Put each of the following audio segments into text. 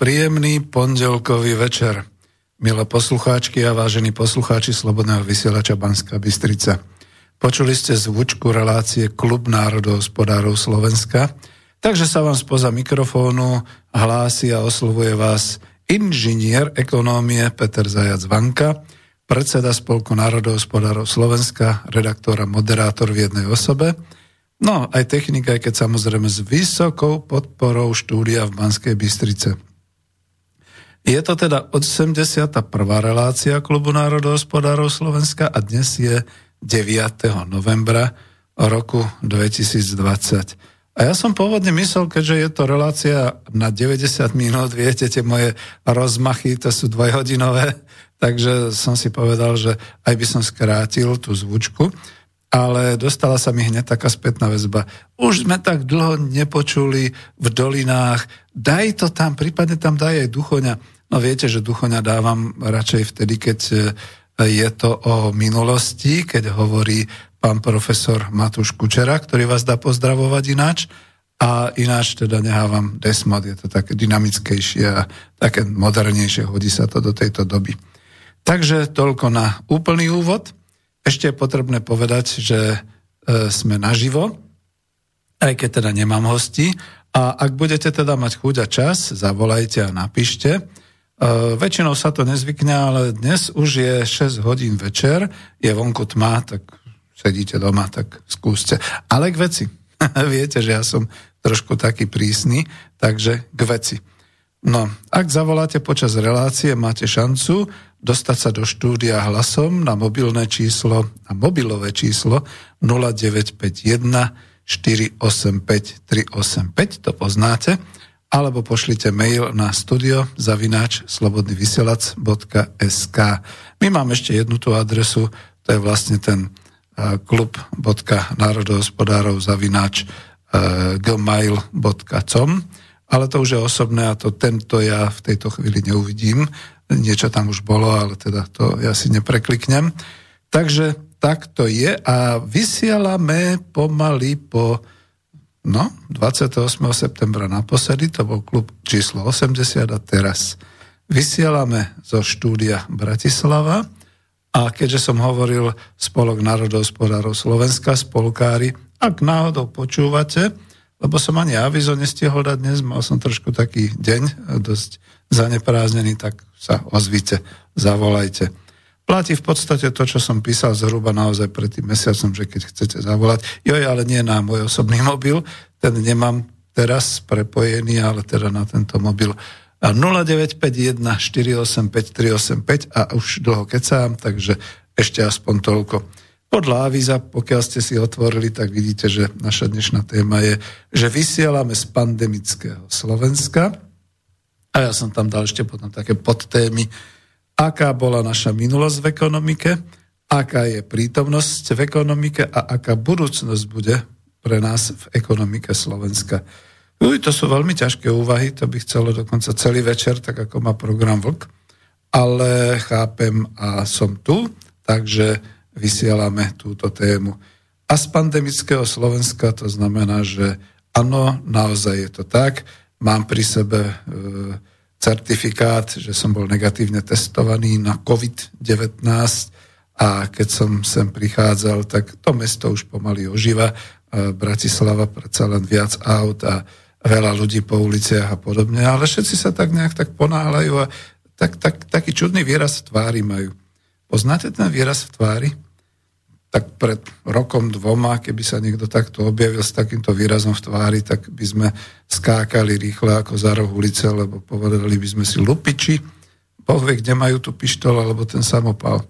príjemný pondelkový večer. Milé poslucháčky a vážení poslucháči Slobodného vysielača Banská Bystrica. Počuli ste zvučku relácie Klub národohospodárov Slovenska, takže sa vám spoza mikrofónu hlási a oslovuje vás inžinier ekonómie Peter Zajac Vanka, predseda Spolku národohospodárov Slovenska, redaktor a moderátor v jednej osobe – No, aj technika, aj keď samozrejme s vysokou podporou štúdia v Banskej Bystrice. Je to teda 81. relácia Klubu národohospodárov Slovenska a dnes je 9. novembra roku 2020. A ja som pôvodne myslel, keďže je to relácia na 90 minút, viete, tie moje rozmachy, to sú dvojhodinové, takže som si povedal, že aj by som skrátil tú zvučku ale dostala sa mi hneď taká spätná väzba. Už sme tak dlho nepočuli v dolinách, daj to tam, prípadne tam daj aj duchoňa. No viete, že duchoňa dávam radšej vtedy, keď e, je to o minulosti, keď hovorí pán profesor Matúš Kučera, ktorý vás dá pozdravovať ináč. A ináč teda nehávam desmod, je to také dynamickejšie a také modernejšie, hodí sa to do tejto doby. Takže toľko na úplný úvod. Ešte je potrebné povedať, že e, sme naživo, aj keď teda nemám hosti. A ak budete teda mať chuť a čas, zavolajte a napíšte. E, väčšinou sa to nezvykne, ale dnes už je 6 hodín večer, je vonku tma, tak sedíte doma, tak skúste. Ale k veci. Viete, že ja som trošku taký prísny, takže k veci. No, ak zavoláte počas relácie, máte šancu dostať sa do štúdia hlasom na mobilné číslo, na mobilové číslo 0951 485 385, to poznáte, alebo pošlite mail na studio zavináč slobodnyvysielac.sk. My máme ešte jednu tú adresu, to je vlastne ten klub.národohospodárov zavináč gmail.com ale to už je osobné a to tento ja v tejto chvíli neuvidím. Niečo tam už bolo, ale teda to ja si neprekliknem. Takže tak to je a vysielame pomaly po no, 28. septembra naposledy, to bol klub číslo 80 a teraz vysielame zo štúdia Bratislava a keďže som hovoril Spolok národohospodárov Slovenska, spolkári, ak náhodou počúvate, lebo som ani avizo nestihol dať dnes, mal som trošku taký deň, dosť zaneprázdnený, tak sa ozvite, zavolajte. Platí v podstate to, čo som písal zhruba naozaj pred tým mesiacom, že keď chcete zavolať, joj, ale nie na môj osobný mobil, ten nemám teraz prepojený, ale teda na tento mobil 0951 485 385 a už dlho kecám, takže ešte aspoň toľko. Podľa avíza, pokiaľ ste si otvorili, tak vidíte, že naša dnešná téma je, že vysielame z pandemického Slovenska. A ja som tam dal ešte potom také podtémy, aká bola naša minulosť v ekonomike, aká je prítomnosť v ekonomike a aká budúcnosť bude pre nás v ekonomike Slovenska. Uj, to sú veľmi ťažké úvahy, to by chcelo dokonca celý večer, tak ako má program Vlk, ale chápem a som tu, takže vysielame túto tému. A z pandemického Slovenska to znamená, že áno, naozaj je to tak. Mám pri sebe e, certifikát, že som bol negatívne testovaný na COVID-19 a keď som sem prichádzal, tak to mesto už pomaly ožíva. E, Bratislava predsa len viac aut a veľa ľudí po uliciach a podobne, ale všetci sa tak nejak tak ponáhľajú a tak, tak, taký čudný výraz v tvári majú. Poznáte ten výraz v tvári? Tak pred rokom, dvoma, keby sa niekto takto objavil s takýmto výrazom v tvári, tak by sme skákali rýchle ako za roh ulice, lebo povedali by sme si lupiči, Boh vie, kde majú tú pištol alebo ten samopal.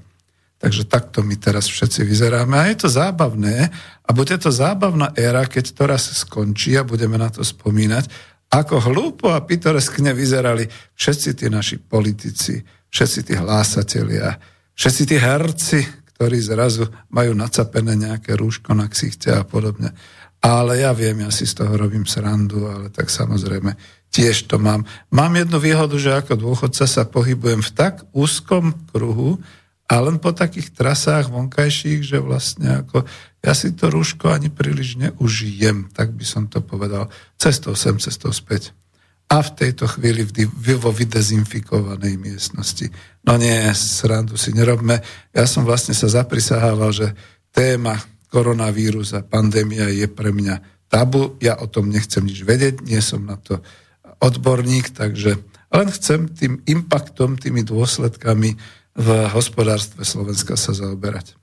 Takže takto my teraz všetci vyzeráme. A je to zábavné. A bude to zábavná éra, keď to raz skončí a budeme na to spomínať, ako hlúpo a pitoreskne vyzerali všetci tí naši politici, všetci tí hlásatelia, Všetci tí herci, ktorí zrazu majú nacapené nejaké rúško na ksichte a podobne. Ale ja viem, ja si z toho robím srandu, ale tak samozrejme tiež to mám. Mám jednu výhodu, že ako dôchodca sa pohybujem v tak úzkom kruhu a len po takých trasách vonkajších, že vlastne ako ja si to rúško ani príliš neužijem, tak by som to povedal, cestou sem, cestou späť a v tejto chvíli vo vydezinfikovanej miestnosti. No nie, srandu si nerobme. Ja som vlastne sa zaprisahával, že téma koronavírus a pandémia je pre mňa tabu. Ja o tom nechcem nič vedieť, nie som na to odborník, takže len chcem tým impaktom, tými dôsledkami v hospodárstve Slovenska sa zaoberať.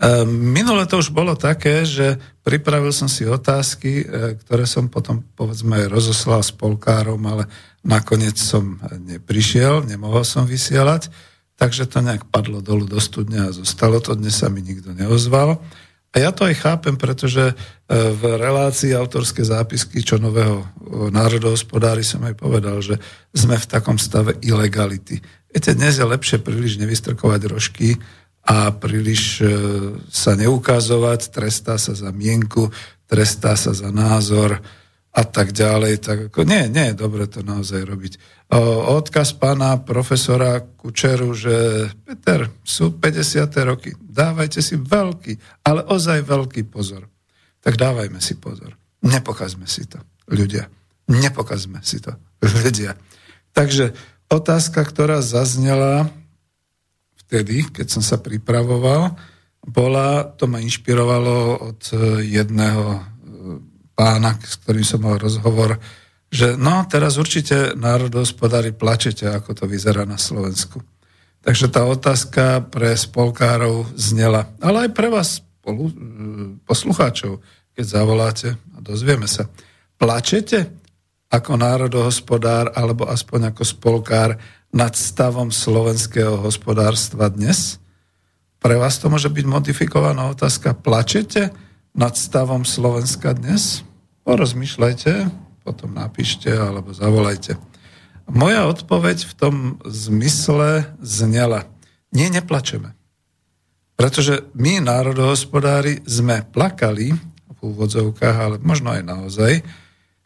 Ehm, minule to už bolo také, že pripravil som si otázky, e, ktoré som potom povedzme rozoslal spolkárom, ale nakoniec som neprišiel, nemohol som vysielať, takže to nejak padlo dolu do studne a zostalo to, dnes sa mi nikto neozval. A ja to aj chápem, pretože e, v relácii autorské zápisky čo nového národohospodári som aj povedal, že sme v takom stave ilegality. Viete, dnes je lepšie príliš nevystrkovať rožky, a príliš e, sa neukazovať, trestá sa za mienku, trestá sa za názor a tak ďalej. Tak ako, nie, nie je dobre to naozaj robiť. O, odkaz pána profesora Kučeru, že Peter, sú 50. roky, dávajte si veľký, ale ozaj veľký pozor. Tak dávajme si pozor. Nepokazme si to, ľudia. Nepokazme si to, ľudia. Takže otázka, ktorá zaznela, vtedy, keď som sa pripravoval, bola, to ma inšpirovalo od e, jedného e, pána, s ktorým som mal rozhovor, že no, teraz určite národohospodári plačete, ako to vyzerá na Slovensku. Takže tá otázka pre spolkárov znela, ale aj pre vás spolu, e, poslucháčov, keď zavoláte a dozvieme sa. Plačete ako národohospodár alebo aspoň ako spolkár nad stavom slovenského hospodárstva dnes? Pre vás to môže byť modifikovaná otázka. Plačete nad stavom Slovenska dnes? Porozmýšľajte, potom napíšte alebo zavolajte. Moja odpoveď v tom zmysle znela. Nie, neplačeme. Pretože my, národohospodári, sme plakali v úvodzovkách, ale možno aj naozaj,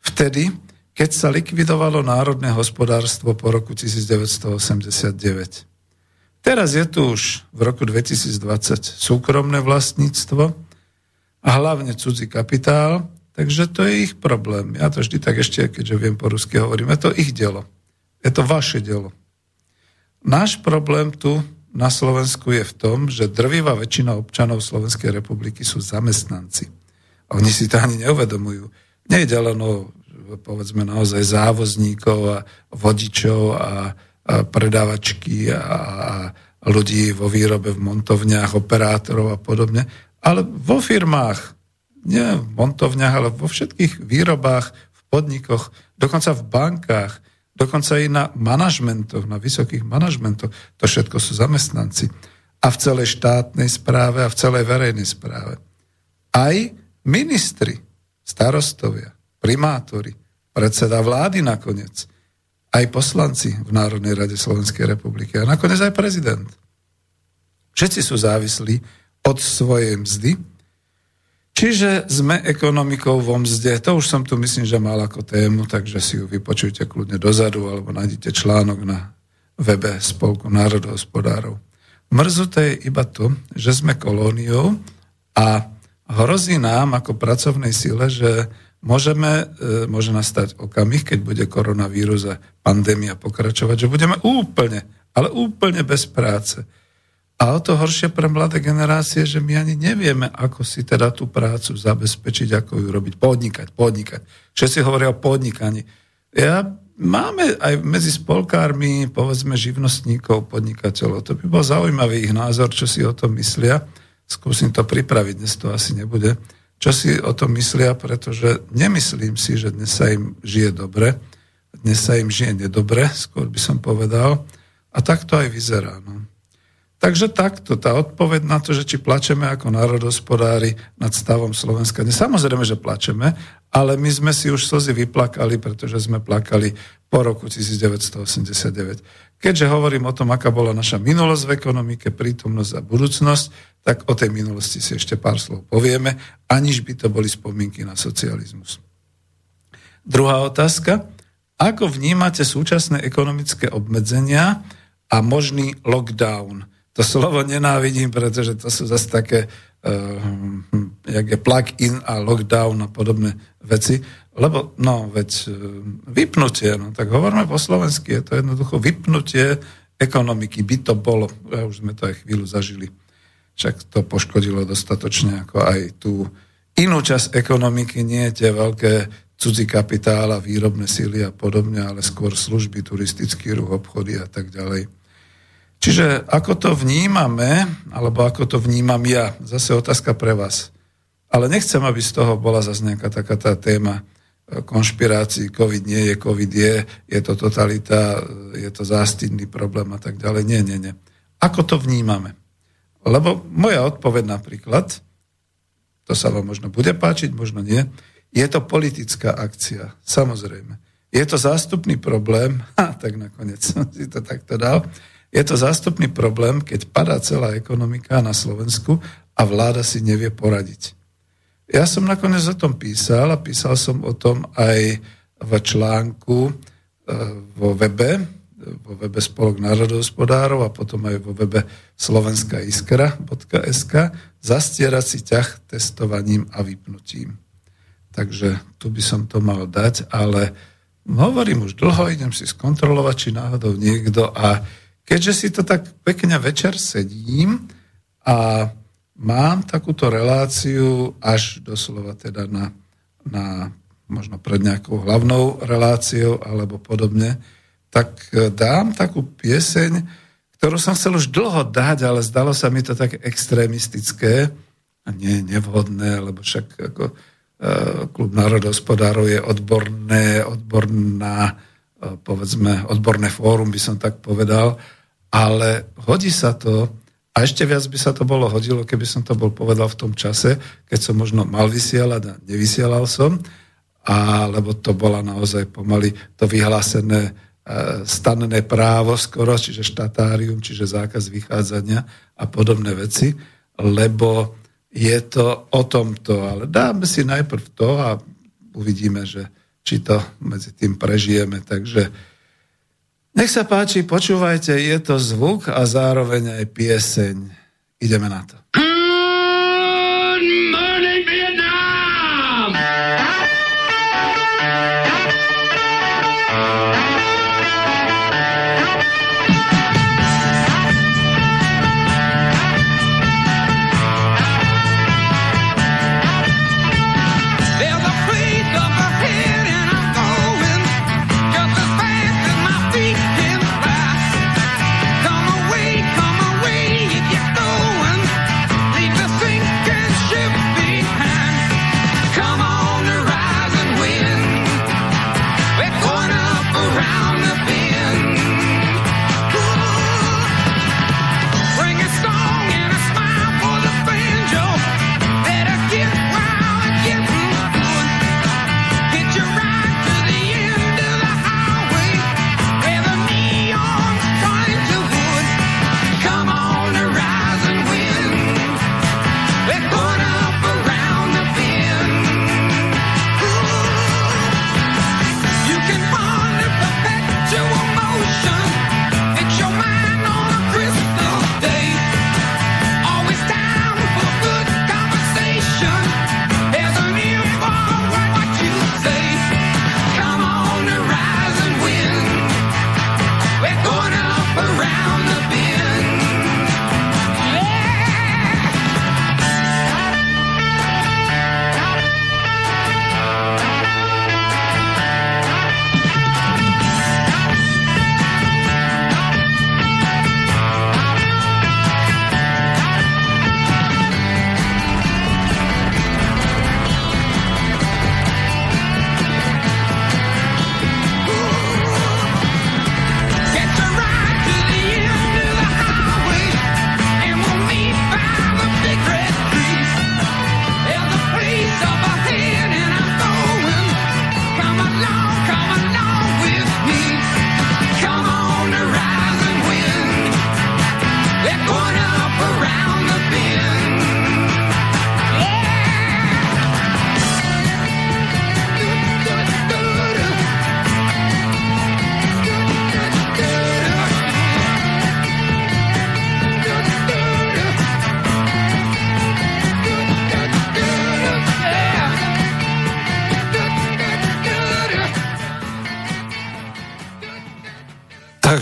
vtedy, keď sa likvidovalo národné hospodárstvo po roku 1989. Teraz je tu už v roku 2020 súkromné vlastníctvo a hlavne cudzí kapitál, takže to je ich problém. Ja to vždy tak ešte, keďže viem po rusky hovorím, je to ich dielo. Je to vaše dielo. Náš problém tu na Slovensku je v tom, že drvivá väčšina občanov Slovenskej republiky sú zamestnanci. A oni si to ani neuvedomujú. Nejde len o povedzme naozaj závozníkov a vodičov a a predávačky a, a ľudí vo výrobe v montovniach, operátorov a podobne, ale vo firmách, nie v montovniach, ale vo všetkých výrobách, v podnikoch, dokonca v bankách, dokonca i na manažmentoch, na vysokých manažmentoch, to všetko sú zamestnanci. A v celej štátnej správe a v celej verejnej správe. Aj ministri, starostovia, primátori, predseda vlády nakoniec – aj poslanci v Národnej rade Slovenskej republiky a nakoniec aj prezident. Všetci sú závislí od svojej mzdy, čiže sme ekonomikou vo mzde. To už som tu myslím, že mal ako tému, takže si ju vypočujte kľudne dozadu alebo nájdete článok na webe Spolku národohospodárov. Mrzuté je iba to, že sme kolóniou a hrozí nám ako pracovnej sile, že môžeme, e, môže nastať okamih, keď bude koronavírus a pandémia pokračovať, že budeme úplne, ale úplne bez práce. A o to horšie pre mladé generácie, že my ani nevieme, ako si teda tú prácu zabezpečiť, ako ju robiť, podnikať, podnikať. Všetci hovoria o podnikaní. Ja máme aj medzi spolkármi, povedzme, živnostníkov, podnikateľov. To by bol zaujímavý ich názor, čo si o tom myslia. Skúsim to pripraviť, dnes to asi nebude čo si o tom myslia, pretože nemyslím si, že dnes sa im žije dobre, dnes sa im žije nedobre, skôr by som povedal. A tak to aj vyzerá. No. Takže takto, tá odpoveď na to, že či plačeme ako národospodári nad stavom Slovenska. Samozrejme, že plačeme, ale my sme si už slzy vyplakali, pretože sme plakali po roku 1989. Keďže hovorím o tom, aká bola naša minulosť v ekonomike, prítomnosť a budúcnosť, tak o tej minulosti si ešte pár slov povieme, aniž by to boli spomienky na socializmus. Druhá otázka. Ako vnímate súčasné ekonomické obmedzenia a možný lockdown? To slovo nenávidím, pretože to sú zase také, uh, jak je plug-in a lockdown a podobné veci. Lebo, no, veď uh, vypnutie, no tak hovoríme po slovensky, je to jednoducho vypnutie ekonomiky, by to bolo, už sme to aj chvíľu zažili však to poškodilo dostatočne ako aj tú inú časť ekonomiky, nie tie veľké cudzí kapitál a výrobné síly a podobne, ale skôr služby, turistický ruch, obchody a tak ďalej. Čiže ako to vnímame, alebo ako to vnímam ja, zase otázka pre vás. Ale nechcem, aby z toho bola zase nejaká taká tá téma konšpirácií, COVID nie je, COVID je, je to totalita, je to zástydný problém a tak ďalej. Nie, nie, nie. Ako to vnímame? Lebo moja odpoveď napríklad, to sa vám možno bude páčiť, možno nie, je to politická akcia, samozrejme. Je to zástupný problém, ha, tak nakoniec som si to takto dal, je to zástupný problém, keď padá celá ekonomika na Slovensku a vláda si nevie poradiť. Ja som nakoniec o tom písal a písal som o tom aj v článku e, vo webe vo webe Spolok národohospodárov a potom aj vo webe slovenskaiskra.sk zastierací ťah testovaním a vypnutím. Takže tu by som to mal dať, ale hovorím už dlho, idem si skontrolovať, či náhodou niekto a keďže si to tak pekne večer sedím a mám takúto reláciu až doslova teda na, na možno pred nejakou hlavnou reláciou alebo podobne, tak e, dám takú pieseň, ktorú som chcel už dlho dať, ale zdalo sa mi to tak extrémistické a nie nevhodné, lebo však ako e, klub národohospodárov je odborné, odborná, e, povedzme, odborné fórum, by som tak povedal, ale hodí sa to a ešte viac by sa to bolo hodilo, keby som to bol povedal v tom čase, keď som možno mal vysielať a nevysielal som, a, lebo to bola naozaj pomaly to vyhlásené stanné právo skoro, čiže štatárium, čiže zákaz vychádzania a podobné veci, lebo je to o tomto. Ale dáme si najprv to a uvidíme, že či to medzi tým prežijeme. Takže nech sa páči, počúvajte, je to zvuk a zároveň aj pieseň. Ideme na to.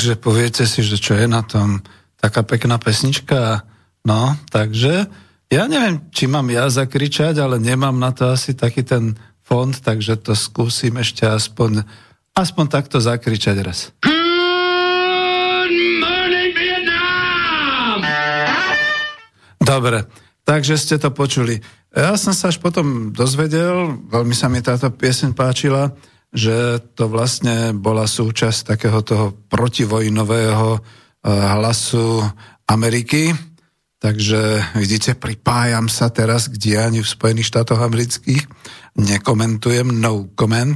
Takže poviete si, že čo je na tom taká pekná pesnička. No, takže ja neviem, či mám ja zakričať, ale nemám na to asi taký ten fond, takže to skúsim ešte aspoň, aspoň takto zakričať raz. Dobre, takže ste to počuli. Ja som sa až potom dozvedel, veľmi sa mi táto pieseň páčila, že to vlastne bola súčasť takého toho protivojnového eh, hlasu Ameriky. Takže vidíte, pripájam sa teraz k dianiu v Spojených štátoch amerických. Nekomentujem, no comment,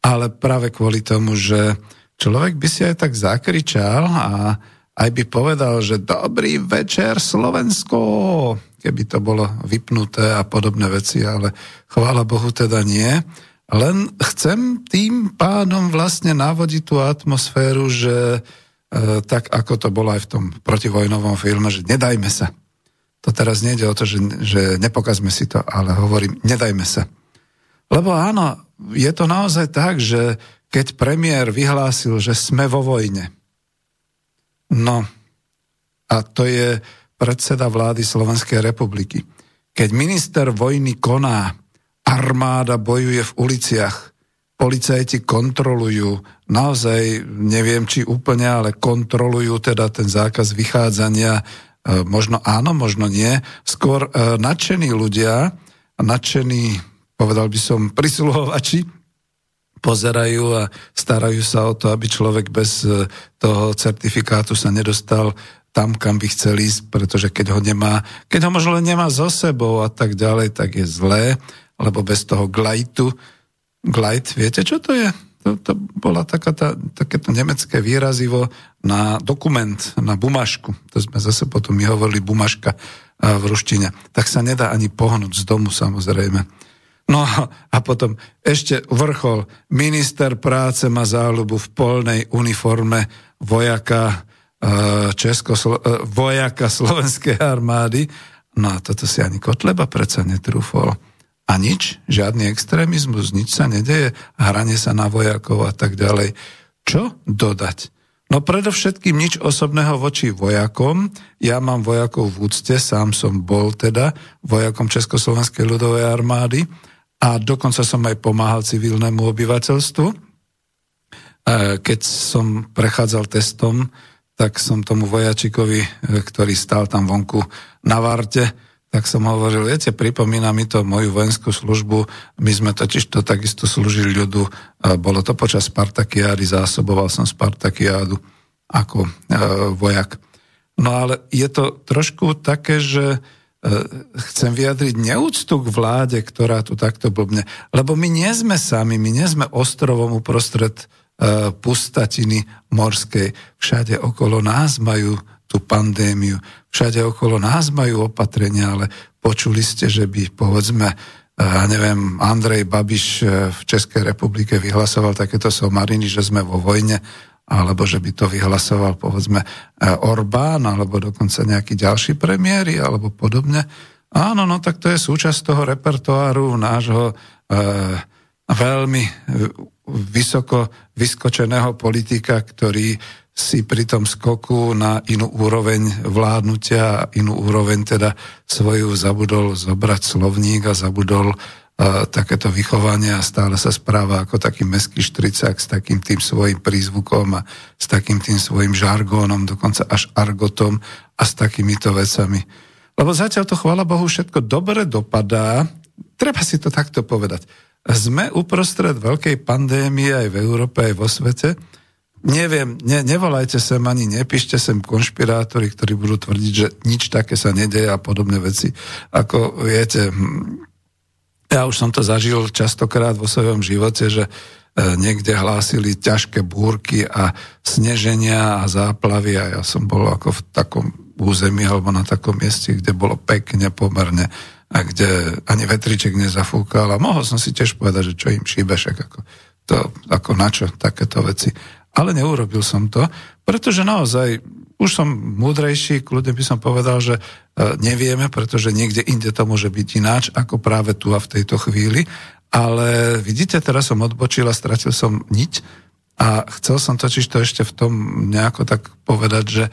ale práve kvôli tomu, že človek by si aj tak zakričal a aj by povedal, že dobrý večer Slovensko, keby to bolo vypnuté a podobné veci, ale chvála Bohu teda nie. Len chcem tým pádom vlastne navodiť tú atmosféru, že e, tak ako to bolo aj v tom protivojnovom filme, že nedajme sa. To teraz nejde o to, že, že nepokazme si to, ale hovorím, nedajme sa. Lebo áno, je to naozaj tak, že keď premiér vyhlásil, že sme vo vojne, no a to je predseda vlády Slovenskej republiky. Keď minister vojny koná armáda bojuje v uliciach, policajti kontrolujú, naozaj neviem, či úplne, ale kontrolujú teda ten zákaz vychádzania, e, možno áno, možno nie, skôr e, nadšení ľudia, nadšení, povedal by som, prisluhovači, pozerajú a starajú sa o to, aby človek bez e, toho certifikátu sa nedostal tam, kam by chcel ísť, pretože keď ho nemá, keď ho možno len nemá so sebou a tak ďalej, tak je zlé lebo bez toho glajtu, glajt, viete čo to je? To, to bola taká tá, takéto nemecké výrazivo na dokument, na bumašku. To sme zase potom my hovorili bumaška v ruštine. Tak sa nedá ani pohnúť z domu samozrejme. No a potom ešte vrchol. Minister práce má záľubu v polnej uniforme vojaka, e, Českoslo- e, vojaka slovenskej armády. No a toto si ani Kotleba predsa netrúfol. A nič, žiadny extrémizmus, nič sa nedeje, hranie sa na vojakov a tak ďalej. Čo dodať? No predovšetkým nič osobného voči vojakom. Ja mám vojakov v úcte, sám som bol teda vojakom Československej ľudovej armády a dokonca som aj pomáhal civilnému obyvateľstvu. E, keď som prechádzal testom, tak som tomu vojačikovi, e, ktorý stál tam vonku na varte, tak som hovoril, viete, pripomína mi to moju vojenskú službu, my sme totiž to takisto slúžili ľudu, bolo to počas Spartakiády, zásoboval som Spartakiádu ako e, vojak. No ale je to trošku také, že e, chcem vyjadriť neúctu k vláde, ktorá tu takto blbne. Lebo my nie sme sami, my nie sme ostrovom uprostred e, pustatiny morskej. Všade okolo nás majú tú pandémiu. Všade okolo nás majú opatrenia, ale počuli ste, že by, povedzme, eh, ja neviem, Andrej Babiš eh, v Českej republike vyhlasoval takéto somariny, že sme vo vojne, alebo že by to vyhlasoval, povedzme, eh, Orbán, alebo dokonca nejaký ďalší premiéry, alebo podobne. Áno, no tak to je súčasť toho repertoáru nášho e, veľmi vysoko vyskočeného politika, ktorý si pri tom skoku na inú úroveň vládnutia, inú úroveň teda svoju zabudol zobrať slovník a zabudol uh, takéto vychovanie a stále sa správa ako taký meský štricák s takým tým svojim prízvukom a s takým tým svojim žargónom, dokonca až argotom a s takýmito vecami. Lebo zatiaľ to, chvála Bohu, všetko dobre dopadá. Treba si to takto povedať. Sme uprostred veľkej pandémie aj v Európe, aj vo svete neviem, ne, nevolajte sem ani nepíšte sem konšpirátori, ktorí budú tvrdiť, že nič také sa nedeje a podobné veci. Ako viete, hm, ja už som to zažil častokrát vo svojom živote, že e, niekde hlásili ťažké búrky a sneženia a záplavy a ja som bol ako v takom území alebo na takom mieste, kde bolo pekne pomerne a kde ani vetriček nezafúkal a mohol som si tiež povedať, že čo im šíbe, však ako, to, ako na čo takéto veci ale neurobil som to, pretože naozaj už som múdrejší, kľudne by som povedal, že e, nevieme, pretože niekde inde to môže byť ináč, ako práve tu a v tejto chvíli. Ale vidíte, teraz som odbočil a stratil som niť a chcel som totiž to ešte v tom nejako tak povedať, že e,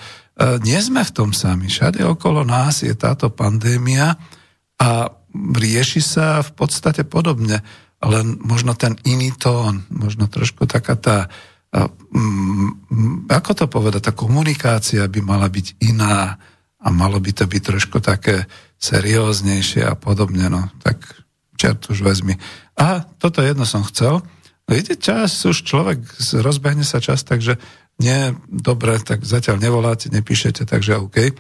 nie sme v tom sami. Všade okolo nás je táto pandémia a rieši sa v podstate podobne, len možno ten iný tón, možno trošku taká tá ako to povedať, tá komunikácia by mala byť iná a malo by to byť trošku také serióznejšie a podobne, no tak čert už vezmi. A toto jedno som chcel. Viete, čas už človek, rozbehne sa čas, takže nie, dobre, tak zatiaľ nevoláte, nepíšete, takže OK,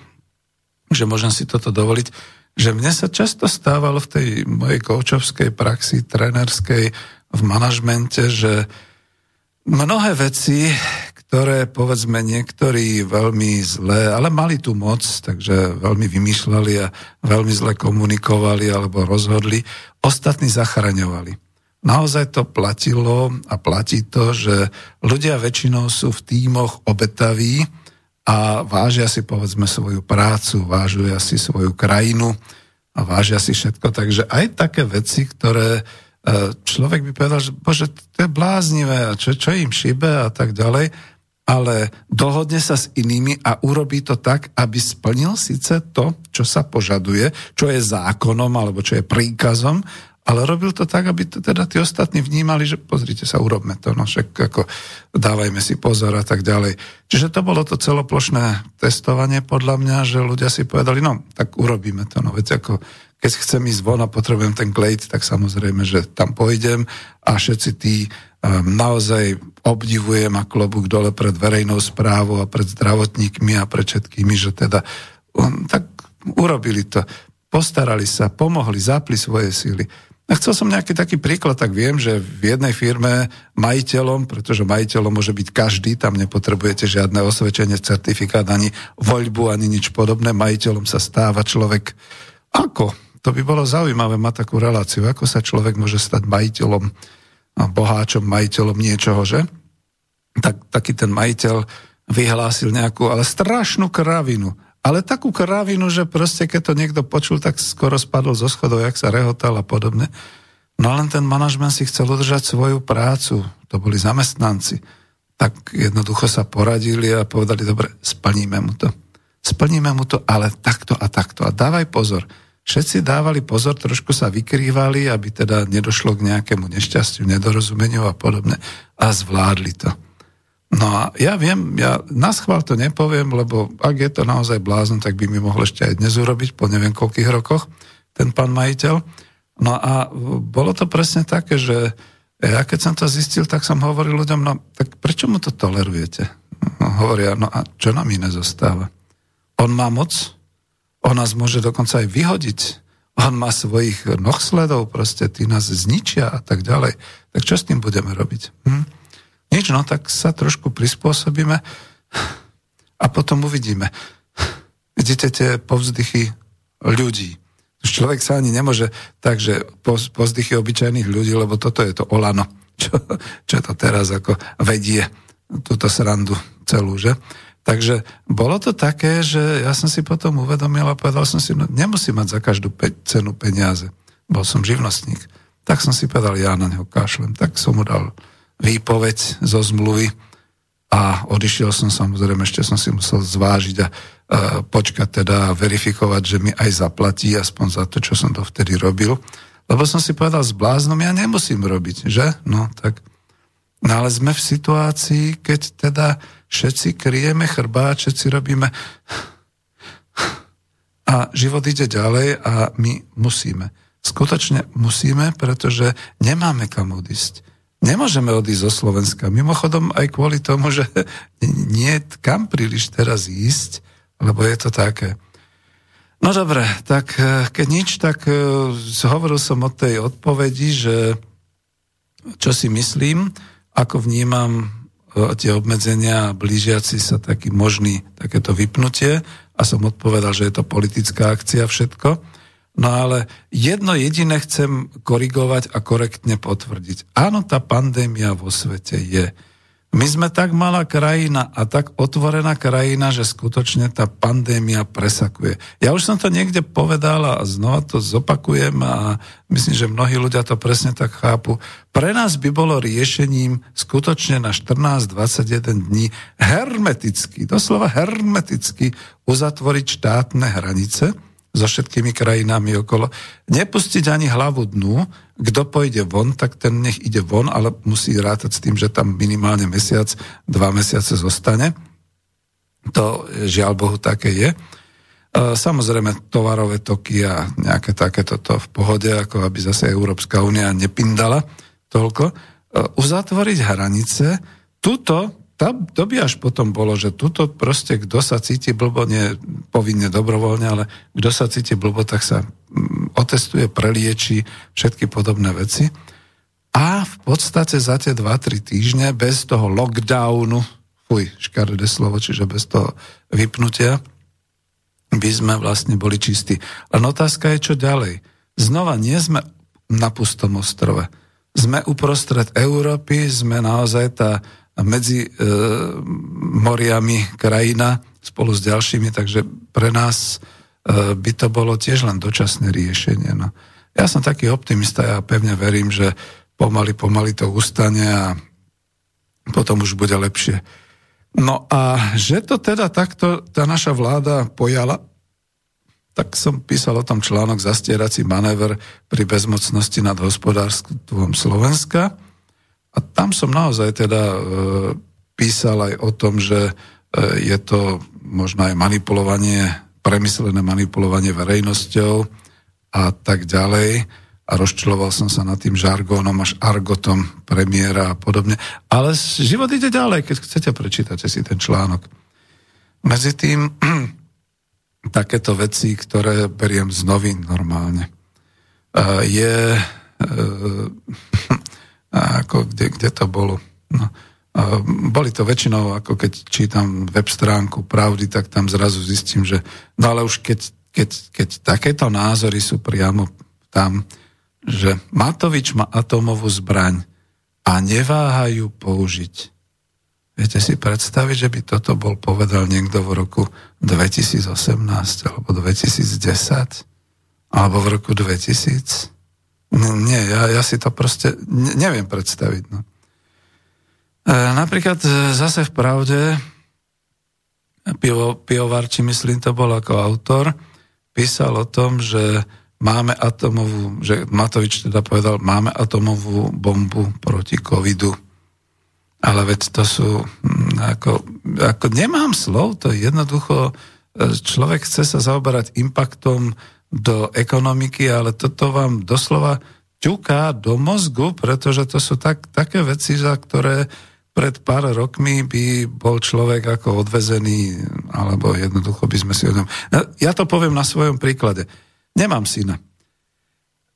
že môžem si toto dovoliť, že mne sa často stávalo v tej mojej koučovskej praxi, trenerskej, v manažmente, že mnohé veci, ktoré povedzme niektorí veľmi zle, ale mali tu moc, takže veľmi vymýšľali a veľmi zle komunikovali alebo rozhodli, ostatní zachraňovali. Naozaj to platilo a platí to, že ľudia väčšinou sú v tímoch obetaví a vážia si povedzme svoju prácu, vážia si svoju krajinu a vážia si všetko. Takže aj také veci, ktoré človek by povedal, že bože, to je bláznivé, čo, čo im šibe a tak ďalej, ale dohodne sa s inými a urobí to tak, aby splnil síce to, čo sa požaduje, čo je zákonom alebo čo je príkazom, ale robil to tak, aby to teda tí ostatní vnímali, že pozrite sa, urobme to, no však ako dávajme si pozor a tak ďalej. Čiže to bolo to celoplošné testovanie podľa mňa, že ľudia si povedali, no tak urobíme to, no veď ako keď chcem ísť von a potrebujem ten glejt, tak samozrejme, že tam pôjdem a všetci tí um, naozaj obdivujem a klobúk dole pred verejnou správou a pred zdravotníkmi a pred všetkými, že teda um, tak urobili to, postarali sa, pomohli, zapli svoje síly. A chcel som nejaký taký príklad, tak viem, že v jednej firme majiteľom, pretože majiteľom môže byť každý, tam nepotrebujete žiadne osvedčenie, certifikát, ani voľbu, ani nič podobné, majiteľom sa stáva človek. Ako to by bolo zaujímavé mať takú reláciu, ako sa človek môže stať majiteľom, boháčom, majiteľom niečoho, že? Tak, taký ten majiteľ vyhlásil nejakú, ale strašnú kravinu. Ale takú kravinu, že proste keď to niekto počul, tak skoro spadol zo schodov, jak sa rehotal a podobne. No len ten manažment si chcel udržať svoju prácu. To boli zamestnanci. Tak jednoducho sa poradili a povedali, dobre, splníme mu to. Splníme mu to, ale takto a takto. A dávaj pozor. Všetci dávali pozor, trošku sa vykrývali, aby teda nedošlo k nejakému nešťastiu, nedorozumeniu a podobne. A zvládli to. No a ja viem, ja na schvál to nepoviem, lebo ak je to naozaj blázon, tak by mi mohol ešte aj dnes urobiť po neviem koľkých rokoch ten pán majiteľ. No a bolo to presne také, že ja keď som to zistil, tak som hovoril ľuďom, no tak prečo mu to tolerujete? No, hovoria, no a čo nám iné zostáva? On má moc, on nás môže dokonca aj vyhodiť, on má svojich nohsledov, proste tí nás zničia a tak ďalej. Tak čo s tým budeme robiť? Hm? Nič, no tak sa trošku prispôsobíme a potom uvidíme. Vidíte tie povzdychy ľudí. Človek sa ani nemôže tak, že obyčajných ľudí, lebo toto je to olano, čo, čo to teraz ako vedie túto srandu celú, že? Takže bolo to také, že ja som si potom uvedomil a povedal som si, no nemusím mať za každú pe- cenu peniaze. Bol som živnostník. Tak som si povedal, ja na neho kašlem. Tak som mu dal výpoveď zo zmluvy a odišiel som samozrejme, ešte som si musel zvážiť a počkať teda a verifikovať, že mi aj zaplatí aspoň za to, čo som to vtedy robil. Lebo som si povedal, s bláznom ja nemusím robiť, že? No tak. No ale sme v situácii, keď teda všetci kryjeme chrbát, všetci robíme a život ide ďalej a my musíme. Skutočne musíme, pretože nemáme kam odísť. Nemôžeme odísť zo Slovenska. Mimochodom aj kvôli tomu, že nie kam príliš teraz ísť, lebo je to také. No dobre, tak e, keď nič, tak e, hovoril som o tej odpovedi, že čo si myslím, ako vnímam tie obmedzenia blížiaci sa taký možný takéto vypnutie a som odpovedal, že je to politická akcia všetko. No ale jedno jediné chcem korigovať a korektne potvrdiť. Áno, tá pandémia vo svete je. My sme tak malá krajina a tak otvorená krajina, že skutočne tá pandémia presakuje. Ja už som to niekde povedal a znova to zopakujem a myslím, že mnohí ľudia to presne tak chápu. Pre nás by bolo riešením skutočne na 14-21 dní hermeticky, doslova hermeticky uzatvoriť štátne hranice, so všetkými krajinami okolo. Nepustiť ani hlavu dnu, kto pôjde von, tak ten nech ide von, ale musí rátať s tým, že tam minimálne mesiac, dva mesiace zostane. To žiaľ Bohu také je. E, samozrejme, tovarové toky a nejaké takéto to v pohode, ako aby zase Európska únia nepindala toľko. E, uzatvoriť hranice, tuto tam, to by až potom bolo, že tuto proste, kto sa cíti blbo, nie povinne dobrovoľne, ale kto sa cíti blbo, tak sa mm, otestuje, prelieči všetky podobné veci. A v podstate za tie 2-3 týždne bez toho lockdownu, fuj, škaredé slovo, čiže bez toho vypnutia, by sme vlastne boli čistí. Len otázka je, čo ďalej. Znova, nie sme na pustom ostrove. Sme uprostred Európy, sme naozaj tá medzi e, moriami krajina spolu s ďalšími, takže pre nás e, by to bolo tiež len dočasné riešenie. No. Ja som taký optimista, ja pevne verím, že pomaly, pomaly to ustane a potom už bude lepšie. No a že to teda takto tá naša vláda pojala, tak som písal o tom článok Zastierací manéver pri bezmocnosti nad hospodárstvom Slovenska. A tam som naozaj teda e, písal aj o tom, že e, je to možno aj manipulovanie, premyslené manipulovanie verejnosťou a tak ďalej. A rozčuloval som sa nad tým žargónom až argotom premiéra a podobne. Ale život ide ďalej, keď chcete, prečítate si ten článok. Medzi tým takéto veci, ktoré beriem z novín normálne. E, je ako kde, kde to bolo. No. Boli to väčšinou, ako keď čítam web stránku Pravdy, tak tam zrazu zistím, že no ale už keď, keď, keď takéto názory sú priamo tam, že Matovič má atomovú zbraň a neváhajú použiť. Viete si predstaviť, že by toto bol povedal niekto v roku 2018 alebo 2010 alebo v roku 2000? No, nie, ja, ja si to proste neviem predstaviť. No. E, napríklad e, zase v pravde Pivo, Pivovarči, myslím, to bol ako autor, písal o tom, že máme atomovú, že Matovič teda povedal, máme atomovú bombu proti covidu. Ale veď to sú, hm, ako, ako nemám slov, to je jednoducho, e, človek chce sa zaoberať impaktom do ekonomiky, ale toto vám doslova ťuká do mozgu, pretože to sú tak, také veci, za ktoré pred pár rokmi by bol človek ako odvezený, alebo jednoducho by sme si o ňom... Ja to poviem na svojom príklade. Nemám syna.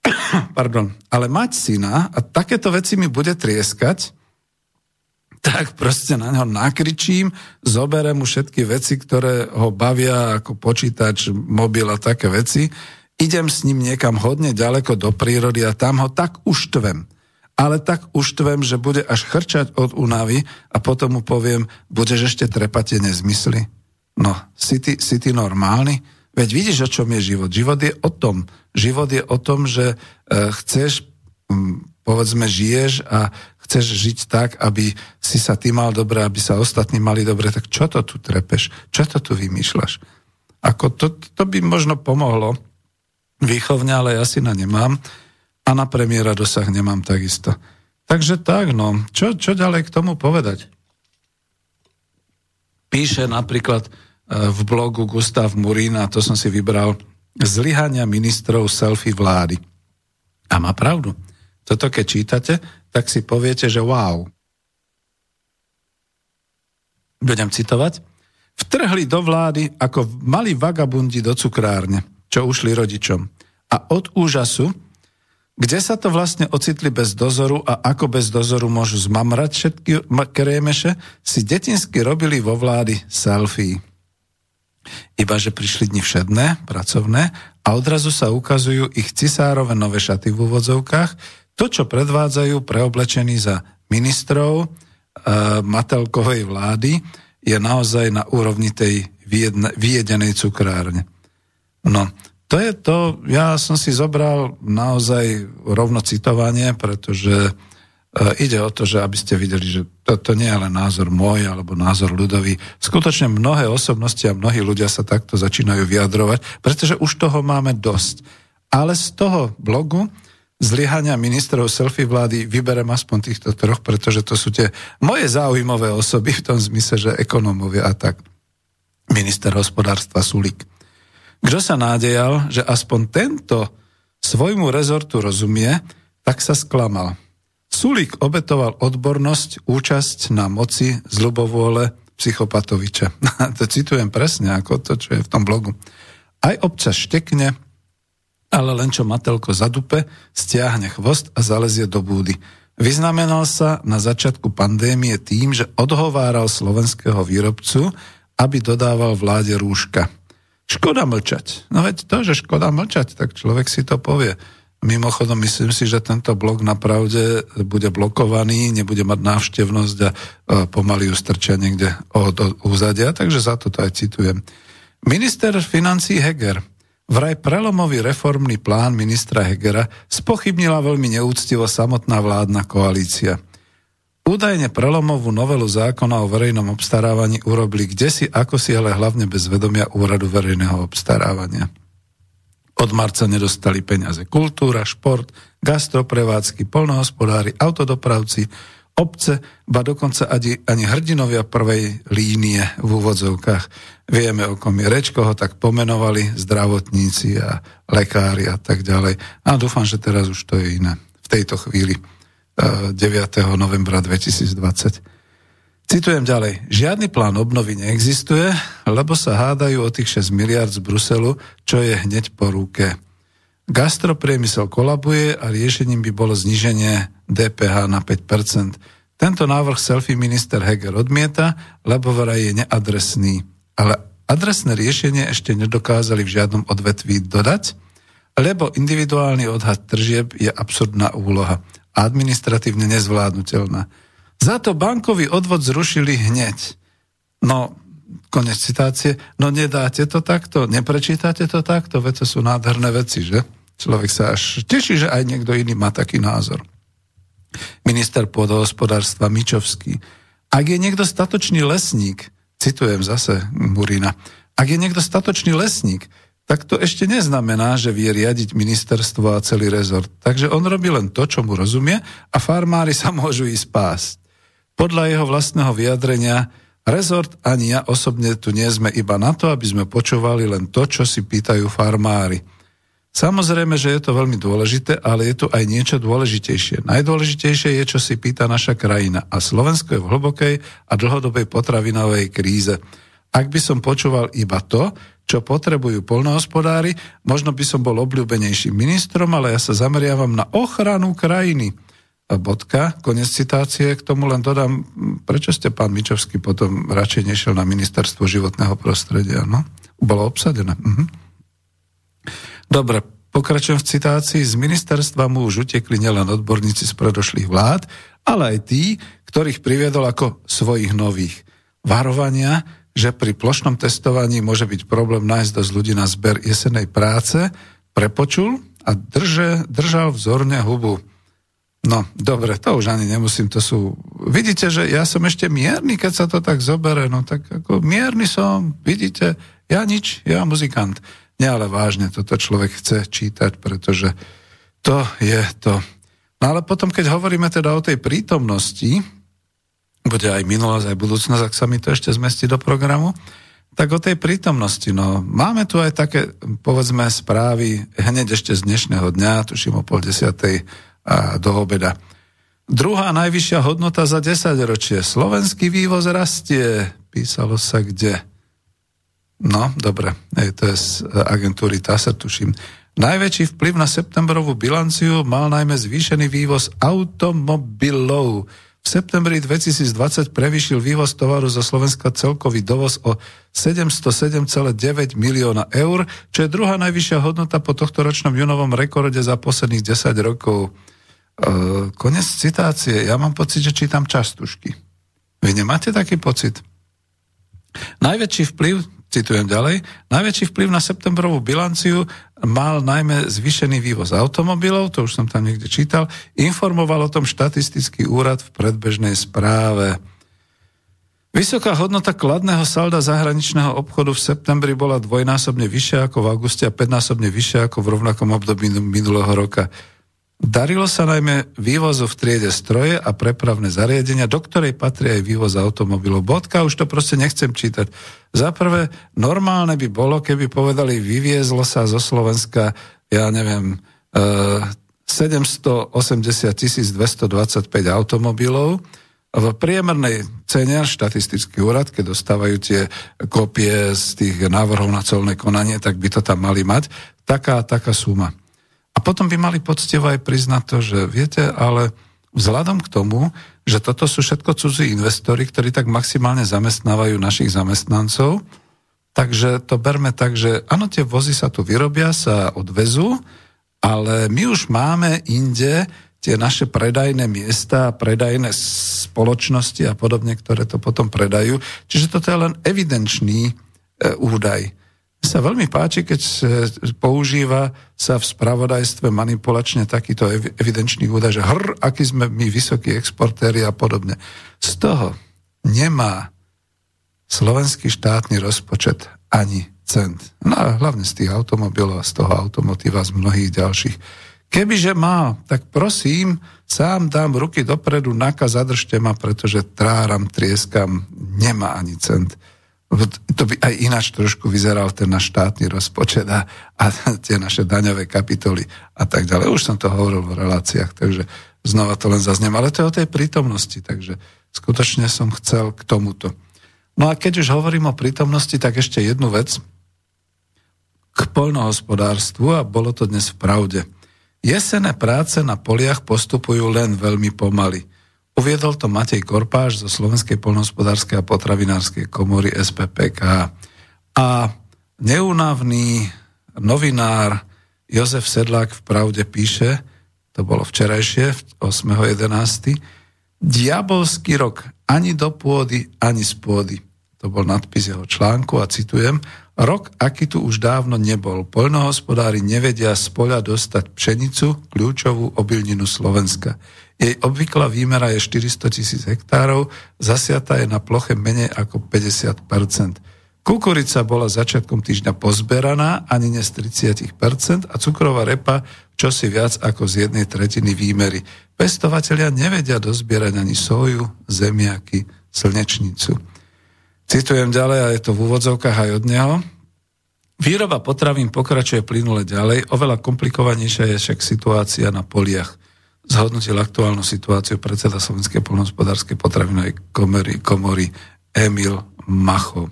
Pardon. Ale mať syna a takéto veci mi bude trieskať, tak proste na neho nakričím, zoberem mu všetky veci, ktoré ho bavia, ako počítač, mobil a také veci, idem s ním niekam hodne ďaleko do prírody a tam ho tak uštvem ale tak už tvem, že bude až chrčať od únavy a potom mu poviem, budeš ešte trepať tie nezmysly. No, si ty, si ty normálny? Veď vidíš, o čom je život. Život je o tom. Život je o tom, že e, chceš, m, povedzme, žiješ a chceš žiť tak, aby si sa ty mal dobre, aby sa ostatní mali dobre, tak čo to tu trepeš? Čo to tu vymýšľaš? Ako to, to by možno pomohlo výchovne, ale ja si na nemám a na premiéra dosah nemám takisto. Takže tak, no, čo, čo ďalej k tomu povedať? Píše napríklad e, v blogu Gustav Murín, a to som si vybral, zlyhania ministrov selfie vlády. A má pravdu. Toto keď čítate, tak si poviete, že wow. Budem citovať. Vtrhli do vlády ako mali vagabundi do cukrárne, čo ušli rodičom. A od úžasu kde sa to vlastne ocitli bez dozoru a ako bez dozoru môžu zmamrať všetky krémeše, si detinsky robili vo vlády selfie. Iba, že prišli dni všedné, pracovné a odrazu sa ukazujú ich cisárove nové šaty v úvodzovkách, to, čo predvádzajú preoblečení za ministrov e, Matelkovej vlády, je naozaj na úrovni tej vyjedenej cukrárne. No, to je to, ja som si zobral naozaj rovno citovanie, pretože e, ide o to, že aby ste videli, že to, to nie je len názor môj alebo názor ľudový. Skutočne mnohé osobnosti a mnohí ľudia sa takto začínajú vyjadrovať, pretože už toho máme dosť. Ale z toho blogu zlyhania ministrov selfie vlády vyberem aspoň týchto troch, pretože to sú tie moje záujmové osoby v tom zmysle, že ekonómovia a tak. Minister hospodárstva Sulik. Kto sa nádejal, že aspoň tento svojmu rezortu rozumie, tak sa sklamal. Sulík obetoval odbornosť, účasť na moci z ľubovôle psychopatoviča. to citujem presne ako to, čo je v tom blogu. Aj občas štekne, ale len čo Matelko zadupe, stiahne chvost a zalezie do búdy. Vyznamenal sa na začiatku pandémie tým, že odhováral slovenského výrobcu, aby dodával vláde rúška. Škoda mlčať. No veď to, že škoda mlčať, tak človek si to povie. Mimochodom, myslím si, že tento blog napravde bude blokovaný, nebude mať návštevnosť a pomaly ju strčia niekde od úzadia, takže za to aj citujem. Minister financí Heger vraj prelomový reformný plán ministra Hegera spochybnila veľmi neúctivo samotná vládna koalícia – Údajne prelomovú novelu zákona o verejnom obstarávaní urobili kde si, ako si, ale hlavne bez vedomia úradu verejného obstarávania. Od marca nedostali peniaze kultúra, šport, gastroprevádzky, polnohospodári, autodopravci, obce, ba dokonca ani, ani hrdinovia prvej línie v úvodzovkách. Vieme, o kom je reč, koho tak pomenovali zdravotníci a lekári a tak ďalej. A dúfam, že teraz už to je iné v tejto chvíli. 9. novembra 2020. Citujem ďalej. Žiadny plán obnovy neexistuje, lebo sa hádajú o tých 6 miliard z Bruselu, čo je hneď po ruke. Gastropriemysel kolabuje a riešením by bolo zníženie DPH na 5%. Tento návrh selfie minister Heger odmieta, lebo vraj je neadresný. Ale adresné riešenie ešte nedokázali v žiadnom odvetví dodať, lebo individuálny odhad tržieb je absurdná úloha a administratívne nezvládnutelná. Za to bankový odvod zrušili hneď. No, konec citácie, no nedáte to takto, neprečítate to takto, veď to sú nádherné veci, že? Človek sa až teší, že aj niekto iný má taký názor. Minister pôdohospodárstva Mičovský. Ak je niekto statočný lesník, citujem zase Murina, ak je niekto statočný lesník, tak to ešte neznamená, že vie riadiť ministerstvo a celý rezort. Takže on robí len to, čo mu rozumie a farmári sa môžu ísť pásť. Podľa jeho vlastného vyjadrenia, rezort ani ja osobne tu nie sme iba na to, aby sme počúvali len to, čo si pýtajú farmári. Samozrejme, že je to veľmi dôležité, ale je tu aj niečo dôležitejšie. Najdôležitejšie je, čo si pýta naša krajina. A Slovensko je v hlbokej a dlhodobej potravinovej kríze. Ak by som počúval iba to, čo potrebujú polnohospodári. Možno by som bol obľúbenejším ministrom, ale ja sa zameriavam na ochranu krajiny. Bodka, konec citácie, k tomu len dodám, prečo ste, pán Mičovský, potom radšej nešiel na ministerstvo životného prostredia, no? Bolo obsadené. Mhm. Dobre, pokračujem v citácii. Z ministerstva mu už utekli nielen odborníci z predošlých vlád, ale aj tí, ktorých priviedol ako svojich nových. Varovania, že pri plošnom testovaní môže byť problém nájsť dosť ľudí na zber jesenej práce, prepočul a drže, držal vzorne hubu. No, dobre, to už ani nemusím, to sú... Vidíte, že ja som ešte mierny, keď sa to tak zobere, no tak ako mierny som, vidíte, ja nič, ja muzikant. Nie, ale vážne, toto človek chce čítať, pretože to je to. No ale potom, keď hovoríme teda o tej prítomnosti, bude aj minulosť, aj budúcnosť, ak sa mi to ešte zmestí do programu, tak o tej prítomnosti. No, máme tu aj také, povedzme, správy hneď ešte z dnešného dňa, tuším o pol desiatej a do obeda. Druhá najvyššia hodnota za 10 ročie. Slovenský vývoz rastie. Písalo sa kde? No, dobre, Ej, to je z agentúry TASR, tuším. Najväčší vplyv na septembrovú bilanciu mal najmä zvýšený vývoz automobilov. V septembri 2020 prevýšil vývoz tovaru zo Slovenska celkový dovoz o 707,9 milióna eur, čo je druhá najvyššia hodnota po tohto ročnom junovom rekorde za posledných 10 rokov. E, konec citácie. Ja mám pocit, že čítam častušky. Vy nemáte taký pocit? Najväčší vplyv Citujem ďalej. Najväčší vplyv na septembrovú bilanciu mal najmä zvýšený vývoz automobilov, to už som tam niekde čítal, informoval o tom štatistický úrad v predbežnej správe. Vysoká hodnota kladného salda zahraničného obchodu v septembri bola dvojnásobne vyššia ako v auguste a päťnásobne vyššia ako v rovnakom období minulého roka. Darilo sa najmä vývozu v triede stroje a prepravné zariadenia, do ktorej patrí aj vývoz automobilov. Bodka, už to proste nechcem čítať. Za prvé, normálne by bolo, keby povedali, vyviezlo sa zo Slovenska, ja neviem, 780 225 automobilov, v priemernej cene štatistický úrad, keď dostávajú tie kopie z tých návrhov na celné konanie, tak by to tam mali mať. Taká, taká suma. A potom by mali poctivo aj priznať to, že viete, ale vzhľadom k tomu, že toto sú všetko cudzí investori, ktorí tak maximálne zamestnávajú našich zamestnancov, takže to berme tak, že áno, tie vozy sa tu vyrobia, sa odvezú, ale my už máme inde tie naše predajné miesta, predajné spoločnosti a podobne, ktoré to potom predajú. Čiže toto je len evidenčný e, údaj sa veľmi páči, keď používa sa v spravodajstve manipulačne takýto evidenčný údaj, že hr, aký sme my vysokí exportéri a podobne. Z toho nemá slovenský štátny rozpočet ani cent. No a hlavne z tých automobilov z toho automotíva z mnohých ďalších. Kebyže má, tak prosím, sám dám ruky dopredu, naka zadržte ma, pretože tráram, trieskam, nemá ani cent to by aj ináč trošku vyzeral ten náš štátny rozpočet a, a tie naše daňové kapitoly a tak ďalej. Už som to hovoril v reláciách, takže znova to len zaznem. Ale to je o tej prítomnosti, takže skutočne som chcel k tomuto. No a keď už hovorím o prítomnosti, tak ešte jednu vec k poľnohospodárstvu a bolo to dnes v pravde. Jesené práce na poliach postupujú len veľmi pomaly. Uviedol to Matej Korpáš zo Slovenskej polnohospodárskej a potravinárskej komory SPPK. A neunavný novinár Jozef Sedlák v Pravde píše, to bolo včerajšie, 8.11., diabolský rok ani do pôdy, ani z pôdy. To bol nadpis jeho článku a citujem, rok, aký tu už dávno nebol. Poľnohospodári nevedia z poľa dostať pšenicu, kľúčovú obilninu Slovenska. Jej obvyklá výmera je 400 tisíc hektárov, zasiata je na ploche menej ako 50% Kukurica bola začiatkom týždňa pozberaná ani ne z 30% a cukrová repa čosi viac ako z jednej tretiny výmery. Pestovatelia nevedia dozbierať ani soju, zemiaky, slnečnicu. Citujem ďalej, a je to v úvodzovkách aj od neho. Výroba potravín pokračuje plynule ďalej, oveľa komplikovanejšia je však situácia na poliach. Zhodnotil aktuálnu situáciu predseda Slovenskej polnohospodárskej potravinovej komory, komory Emil Macho.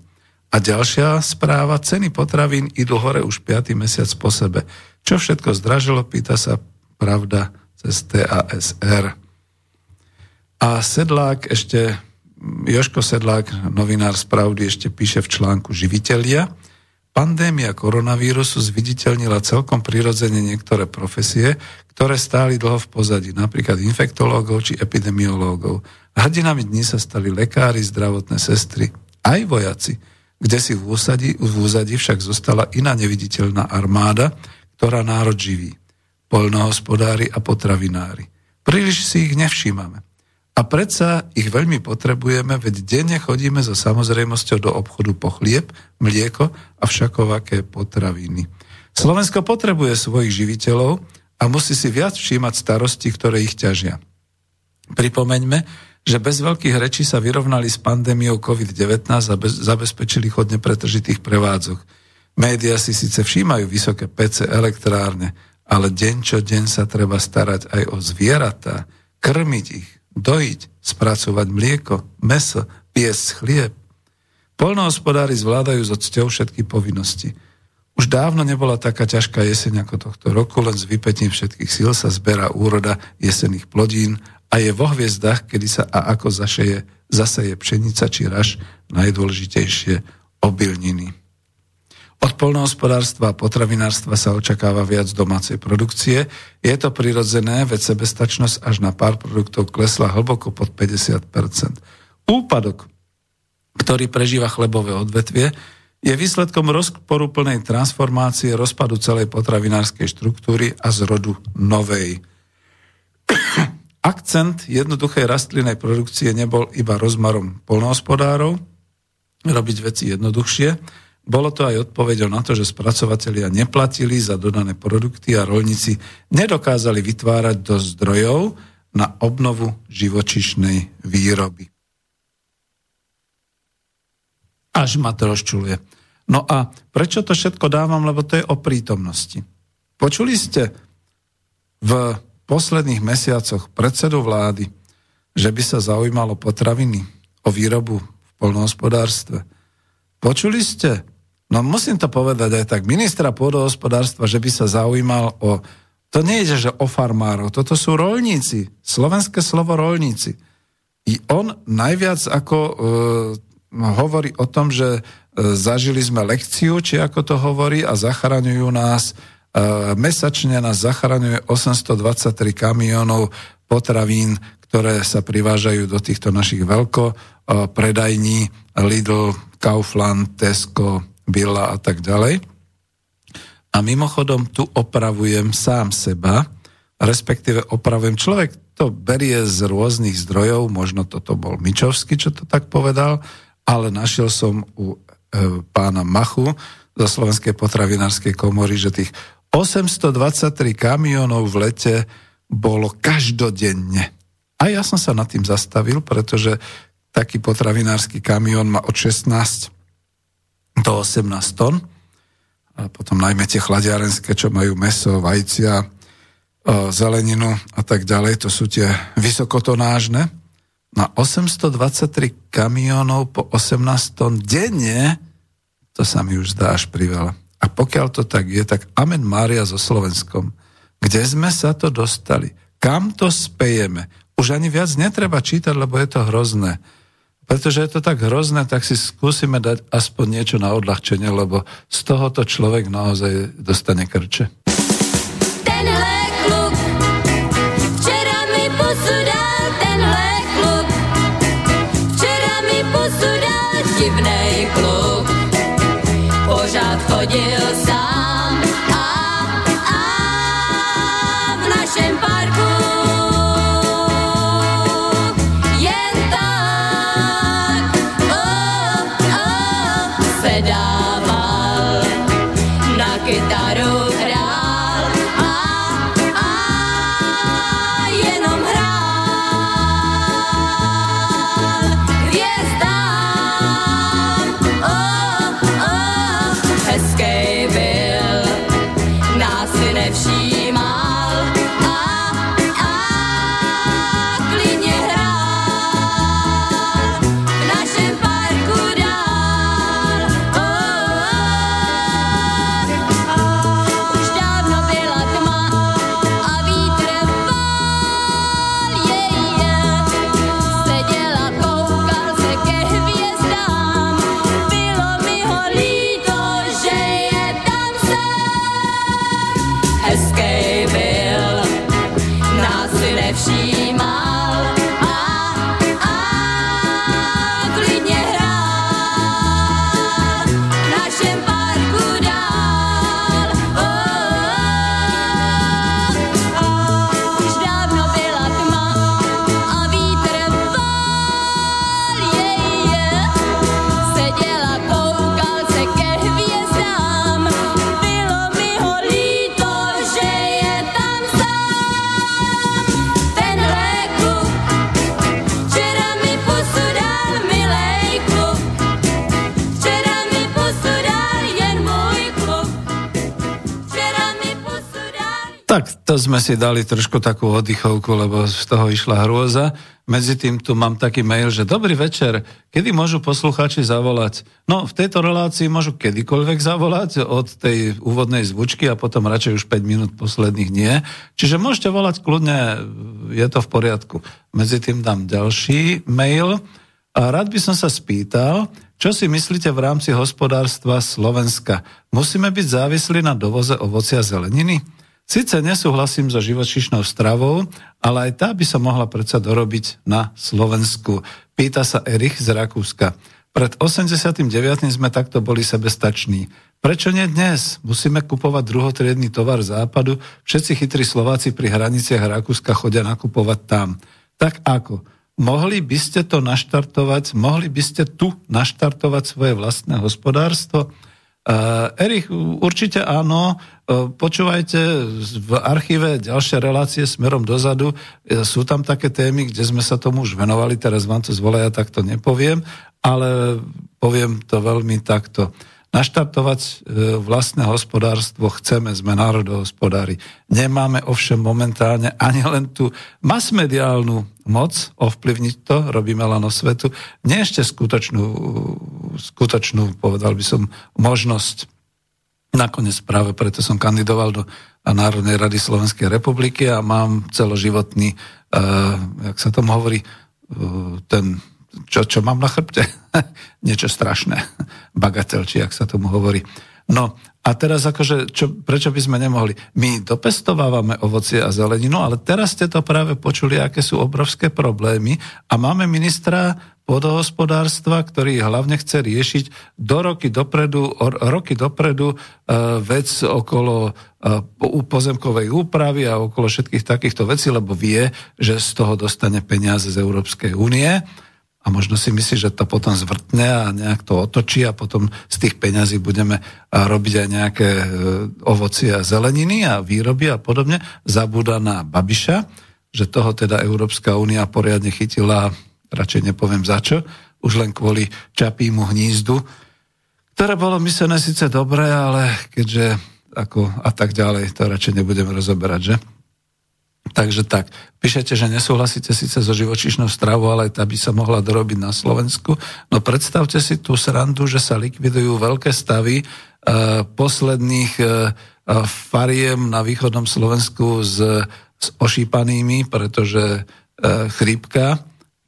A ďalšia správa, ceny potravín idú hore už 5. mesiac po sebe. Čo všetko zdražilo, pýta sa pravda cez TASR. A Sedlák ešte, Joško Sedlák, novinár z Pravdy, ešte píše v článku Živitelia. Pandémia koronavírusu zviditeľnila celkom prirodzene niektoré profesie, ktoré stáli dlho v pozadí, napríklad infektológov či epidemiológov. Hrdinami dní sa stali lekári, zdravotné sestry, aj vojaci – kde si v úzadi, v úzadi však zostala iná neviditeľná armáda, ktorá národ živí. Poľnohospodári a potravinári. Príliš si ich nevšímame. A predsa ich veľmi potrebujeme, veď denne chodíme so samozrejmosťou do obchodu po chlieb, mlieko a všakovaké potraviny. Slovensko potrebuje svojich živiteľov a musí si viac všímať starosti, ktoré ich ťažia. Pripomeňme, že bez veľkých rečí sa vyrovnali s pandémiou COVID-19 a bez, zabezpečili chod nepretržitých prevádzok. Média si síce všímajú vysoké PC elektrárne, ale deň čo deň sa treba starať aj o zvieratá, krmiť ich, dojiť, spracovať mlieko, meso, piesť chlieb. Polnohospodári zvládajú so cťou všetky povinnosti. Už dávno nebola taká ťažká jeseň ako tohto roku, len s vypetím všetkých síl sa zberá úroda jesených plodín a je vo hviezdach, kedy sa a ako zašeje, zaseje pšenica či raž, najdôležitejšie obilniny. Od polnohospodárstva a potravinárstva sa očakáva viac domácej produkcie. Je to prirodzené, veď sebestačnosť až na pár produktov klesla hlboko pod 50% Úpadok, ktorý prežíva chlebové odvetvie, je výsledkom rozporuplnej transformácie rozpadu celej potravinárskej štruktúry a zrodu novej. Akcent jednoduchej rastlinnej produkcie nebol iba rozmarom polnohospodárov, robiť veci jednoduchšie, bolo to aj odpovedou na to, že spracovatelia neplatili za dodané produkty a rolníci nedokázali vytvárať do zdrojov na obnovu živočišnej výroby. Až ma to rozčuluje. No a prečo to všetko dávam? Lebo to je o prítomnosti. Počuli ste v posledných mesiacoch predsedu vlády, že by sa zaujímalo potraviny, o výrobu v polnohospodárstve. Počuli ste? No musím to povedať aj tak. Ministra pôdohospodárstva, že by sa zaujímal o... To nie je, že o farmárov. Toto sú rolníci. Slovenské slovo rolníci. I on najviac ako e, hovorí o tom, že e, zažili sme lekciu, či ako to hovorí, a zachraňujú nás Mesačne nás zachraňuje 823 kamionov potravín, ktoré sa privážajú do týchto našich veľko predajní Lidl, Kaufland, Tesco, Billa a tak ďalej. A mimochodom tu opravujem sám seba, respektíve opravujem človek, to berie z rôznych zdrojov, možno toto bol Mičovský, čo to tak povedal, ale našiel som u e, pána Machu zo Slovenskej potravinárskej komory, že tých 823 kamionov v lete bolo každodenne. A ja som sa nad tým zastavil, pretože taký potravinársky kamión má od 16 do 18 tón. A potom najmä tie chladiarenské, čo majú meso, vajcia, zeleninu a tak ďalej, to sú tie vysokotonážne. Na 823 kamionov po 18 tón denne, to sa mi už zdá až priveľa. A pokiaľ to tak je, tak Amen Mária so Slovenskom. Kde sme sa to dostali? Kam to spejeme? Už ani viac netreba čítať, lebo je to hrozné. Pretože je to tak hrozné, tak si skúsime dať aspoň niečo na odľahčenie, lebo z tohoto človek naozaj dostane krče. Tenhle klub, včera mi posudal divnej klub, pořád chodil sám to sme si dali trošku takú oddychovku, lebo z toho išla hrôza. Medzi tým tu mám taký mail, že dobrý večer, kedy môžu poslucháči zavolať? No, v tejto relácii môžu kedykoľvek zavolať od tej úvodnej zvučky a potom radšej už 5 minút posledných nie. Čiže môžete volať kľudne, je to v poriadku. Medzi tým dám ďalší mail. A rád by som sa spýtal, čo si myslíte v rámci hospodárstva Slovenska? Musíme byť závislí na dovoze ovocia a zeleniny? Sice nesúhlasím so živočišnou stravou, ale aj tá by sa mohla predsa dorobiť na Slovensku. Pýta sa Erich z Rakúska. Pred 89. sme takto boli sebestační. Prečo nie dnes? Musíme kupovať druhotriedný tovar západu. Všetci chytrí Slováci pri hraniciach Rakúska chodia nakupovať tam. Tak ako? Mohli by ste to naštartovať? Mohli by ste tu naštartovať svoje vlastné hospodárstvo? Uh, Erich, určite áno. Uh, počúvajte v archíve ďalšie relácie smerom dozadu. Uh, sú tam také témy, kde sme sa tomu už venovali, teraz vám to zvolaja, tak to nepoviem, ale poviem to veľmi takto naštartovať e, vlastné hospodárstvo chceme, sme národohospodári. Nemáme ovšem momentálne ani len tú masmediálnu moc ovplyvniť to, robíme len svetu, nie ešte skutočnú, skutočnú, povedal by som, možnosť. Nakoniec práve preto som kandidoval do Národnej rady Slovenskej republiky a mám celoživotný, uh, jak sa tomu hovorí, uh, ten čo, čo mám na chrbte? Niečo strašné. Bagatel, či ak sa tomu hovorí. No a teraz akože, čo, prečo by sme nemohli? My dopestovávame ovocie a zeleninu, ale teraz ste to práve počuli, aké sú obrovské problémy a máme ministra podohospodárstva, ktorý hlavne chce riešiť do roky dopredu, roky dopredu uh, vec okolo uh, pozemkovej úpravy a okolo všetkých takýchto vecí, lebo vie, že z toho dostane peniaze z Európskej únie a možno si myslí, že to potom zvrtne a nejak to otočí a potom z tých peňazí budeme robiť aj nejaké e, ovocie a zeleniny a výroby a podobne. Zabúda na Babiša, že toho teda Európska únia poriadne chytila, radšej nepoviem za čo, už len kvôli čapímu hnízdu, ktoré bolo myslené síce dobré, ale keďže ako a tak ďalej, to radšej nebudeme rozoberať, že? Takže tak, píšete, že nesúhlasíte síce so živočišnou stravou, ale tá by sa mohla dorobiť na Slovensku. No predstavte si tú srandu, že sa likvidujú veľké stavy e, posledných e, fariem na východnom Slovensku s, s ošípanými, pretože e, chrípka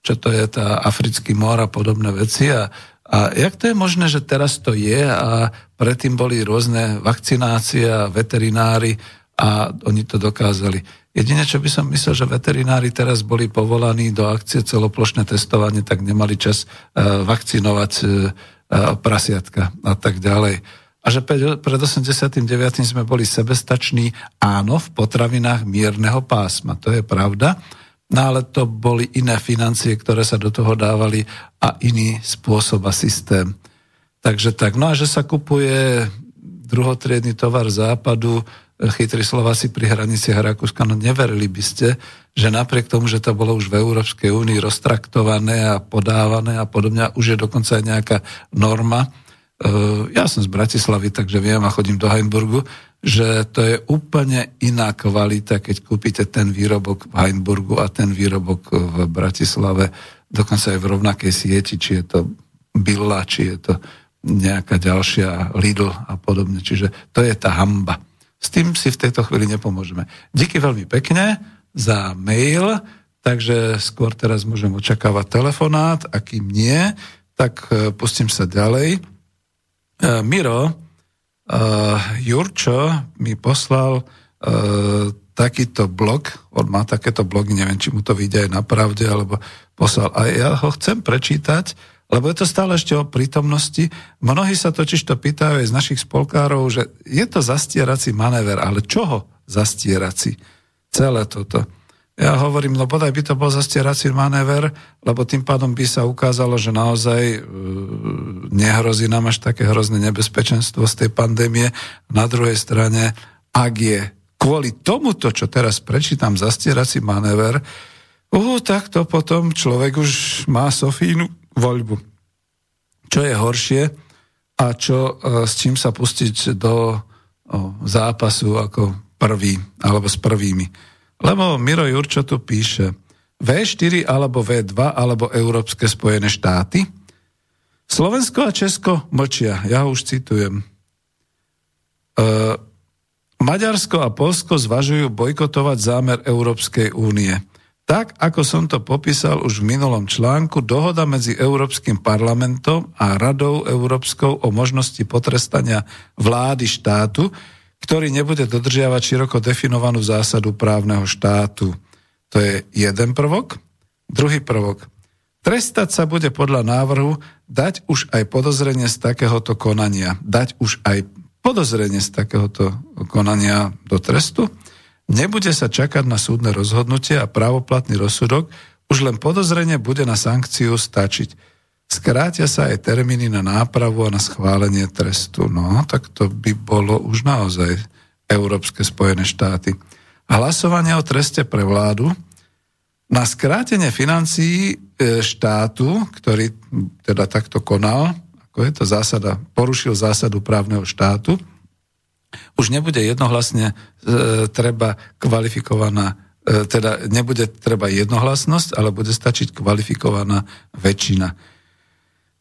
čo to je tá africký mor a podobné veci. A, a jak to je možné, že teraz to je a predtým boli rôzne vakcinácie a veterinári a oni to dokázali. Jedine, čo by som myslel, že veterinári teraz boli povolaní do akcie celoplošné testovanie, tak nemali čas uh, vakcinovať uh, prasiatka a tak ďalej. A že pred 89. sme boli sebestační, áno, v potravinách mierneho pásma. To je pravda. No ale to boli iné financie, ktoré sa do toho dávali a iný spôsob a systém. Takže tak. No a že sa kupuje druhotriedny tovar západu, chytrí Slováci pri hraniciach Rakúska, no neverili by ste, že napriek tomu, že to bolo už v Európskej únii roztraktované a podávané a podobne, už je dokonca aj nejaká norma. E, ja som z Bratislavy, takže viem a chodím do Heimburgu, že to je úplne iná kvalita, keď kúpite ten výrobok v Heimburgu a ten výrobok v Bratislave, dokonca aj v rovnakej sieti, či je to Billa, či je to nejaká ďalšia Lidl a podobne. Čiže to je tá hamba. S tým si v tejto chvíli nepomôžeme. Díky veľmi pekne za mail, takže skôr teraz môžem očakávať telefonát, a kým nie, tak e, pustím sa ďalej. E, Miro, e, Jurčo mi poslal takýto blog, on má takéto blogy, neviem, či mu to vyjde aj na pravde, alebo poslal. A ja ho chcem prečítať, lebo je to stále ešte o prítomnosti. Mnohí sa totiž to pýtajú aj z našich spolkárov, že je to zastierací manéver, ale čoho zastierací? Celé toto. Ja hovorím, no bodaj by to bol zastierací manéver, lebo tým pádom by sa ukázalo, že naozaj e, nehrozí nám až také hrozné nebezpečenstvo z tej pandémie. Na druhej strane, ak je kvôli tomuto, čo teraz prečítam, zastierací manéver, uh, tak to potom človek už má Sofínu voľbu. Čo je horšie a čo, e, s čím sa pustiť do zápasu ako prvý, alebo s prvými. Lebo Miro Jurčo tu píše V4 alebo V2 alebo Európske spojené štáty. Slovensko a Česko mlčia. Ja už citujem. E, Maďarsko a Polsko zvažujú bojkotovať zámer Európskej únie. Tak, ako som to popísal už v minulom článku, dohoda medzi Európskym parlamentom a Radou Európskou o možnosti potrestania vlády štátu, ktorý nebude dodržiavať široko definovanú zásadu právneho štátu. To je jeden prvok. Druhý prvok. Trestať sa bude podľa návrhu dať už aj podozrenie z takéhoto konania. Dať už aj podozrenie z takéhoto konania do trestu. Nebude sa čakať na súdne rozhodnutie a právoplatný rozsudok, už len podozrenie bude na sankciu stačiť. Skrátia sa aj termíny na nápravu a na schválenie trestu. No, tak to by bolo už naozaj Európske Spojené štáty. Hlasovanie o treste pre vládu na skrátenie financií e, štátu, ktorý teda takto konal, ako je to zásada, porušil zásadu právneho štátu, už nebude jednohlasne e, treba kvalifikovaná, e, teda nebude treba jednohlasnosť, ale bude stačiť kvalifikovaná väčšina.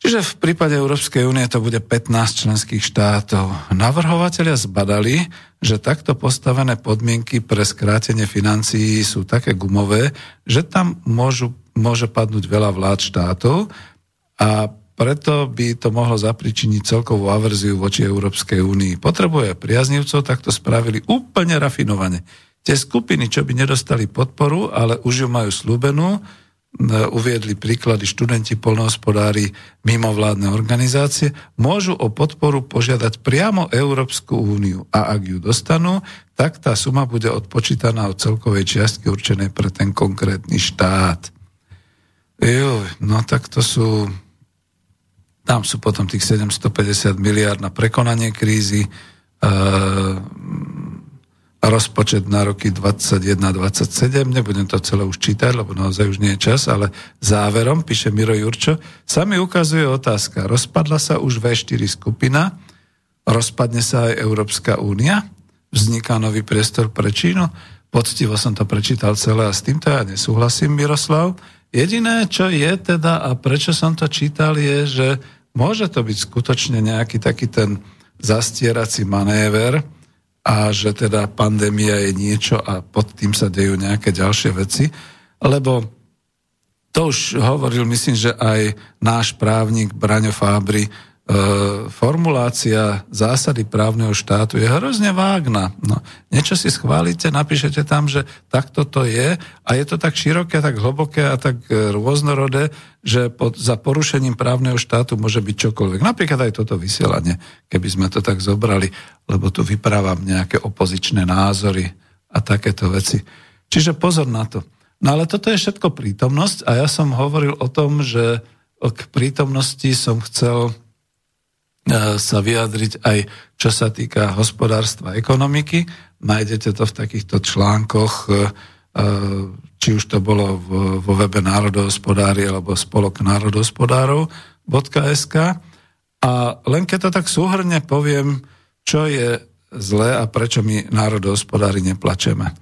Čiže v prípade Európskej únie to bude 15 členských štátov. Navrhovatelia zbadali, že takto postavené podmienky pre skrátenie financií sú také gumové, že tam môžu, môže padnúť veľa vlád štátov a preto by to mohlo zapričiniť celkovú averziu voči Európskej únii. Potrebuje priaznivcov, tak to spravili úplne rafinovane. Tie skupiny, čo by nedostali podporu, ale už ju majú slúbenú, uviedli príklady študenti, polnohospodári, mimovládne organizácie, môžu o podporu požiadať priamo Európsku úniu a ak ju dostanú, tak tá suma bude odpočítaná od celkovej čiastky určenej pre ten konkrétny štát. Jo, no tak to sú tam sú potom tých 750 miliard na prekonanie krízy, e, rozpočet na roky 21-27, nebudem to celé už čítať, lebo naozaj už nie je čas, ale záverom, píše Miro Jurčo, sa mi ukazuje otázka, rozpadla sa už V4 skupina, rozpadne sa aj Európska únia, vzniká nový priestor pre Čínu, poctivo som to prečítal celé a s týmto ja nesúhlasím, Miroslav, Jediné, čo je teda, a prečo som to čítal, je, že môže to byť skutočne nejaký taký ten zastierací manéver a že teda pandémia je niečo a pod tým sa dejú nejaké ďalšie veci, lebo to už hovoril, myslím, že aj náš právnik Braňo Fábry, E, formulácia zásady právneho štátu je hrozne vágna. No, niečo si schválite, napíšete tam, že takto to je a je to tak široké, tak hlboké a tak e, rôznorodé, že pod, za porušením právneho štátu môže byť čokoľvek. Napríklad aj toto vysielanie, keby sme to tak zobrali, lebo tu vyprávam nejaké opozičné názory a takéto veci. Čiže pozor na to. No ale toto je všetko prítomnosť a ja som hovoril o tom, že k prítomnosti som chcel E, sa vyjadriť aj čo sa týka hospodárstva ekonomiky. Nájdete to v takýchto článkoch, e, e, či už to bolo vo webe národohospodári alebo spolok národohospodárov.sk. A len keď to tak súhrne poviem, čo je zlé a prečo my národohospodári neplačeme.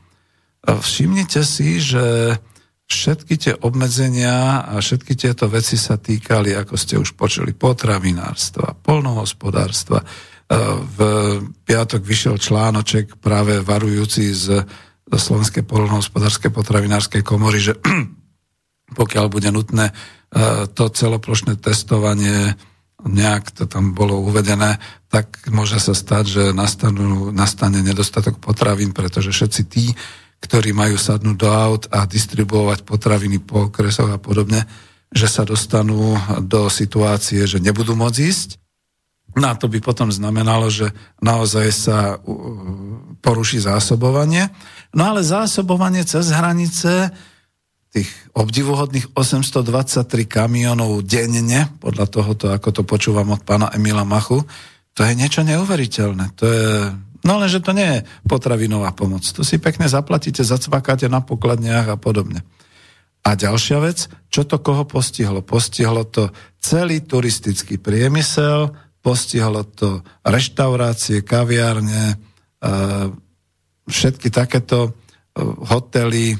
Všimnite si, že všetky tie obmedzenia a všetky tieto veci sa týkali, ako ste už počuli, potravinárstva, polnohospodárstva. E, v piatok vyšiel článoček práve varujúci z Slovenskej polnohospodárskej potravinárskej komory, že pokiaľ bude nutné e, to celoplošné testovanie nejak to tam bolo uvedené, tak môže sa stať, že nastanú, nastane nedostatok potravín, pretože všetci tí, ktorí majú sadnúť do aut a distribuovať potraviny po okresoch a podobne, že sa dostanú do situácie, že nebudú môcť ísť. No a to by potom znamenalo, že naozaj sa poruší zásobovanie. No ale zásobovanie cez hranice tých obdivuhodných 823 kamionov denne, podľa tohoto, ako to počúvam od pána Emila Machu, to je niečo neuveriteľné. To je No lenže to nie je potravinová pomoc. To si pekne zaplatíte, zacvakáte na pokladniach a podobne. A ďalšia vec, čo to koho postihlo? Postihlo to celý turistický priemysel, postihlo to reštaurácie, kaviárne, e, všetky takéto e, hotely, e,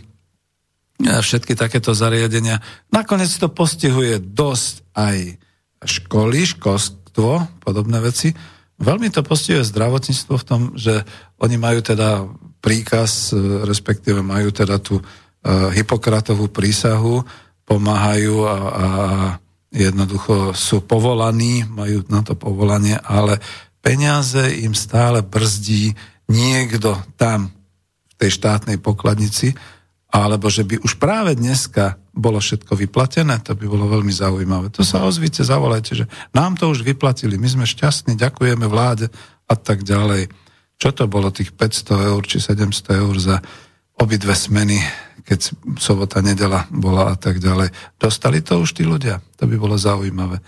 všetky takéto zariadenia. Nakoniec to postihuje dosť aj školy, školstvo, podobné veci, Veľmi to postihuje zdravotníctvo v tom, že oni majú teda príkaz, respektíve majú teda tú Hipokratovú prísahu, pomáhajú a, a jednoducho sú povolaní, majú na to povolanie, ale peniaze im stále brzdí niekto tam v tej štátnej pokladnici, alebo že by už práve dneska bolo všetko vyplatené, to by bolo veľmi zaujímavé. To sa ozvíte, zavolajte, že nám to už vyplatili, my sme šťastní, ďakujeme vláde a tak ďalej. Čo to bolo tých 500 eur či 700 eur za obidve smeny, keď sobota, nedela bola a tak ďalej. Dostali to už tí ľudia? To by bolo zaujímavé.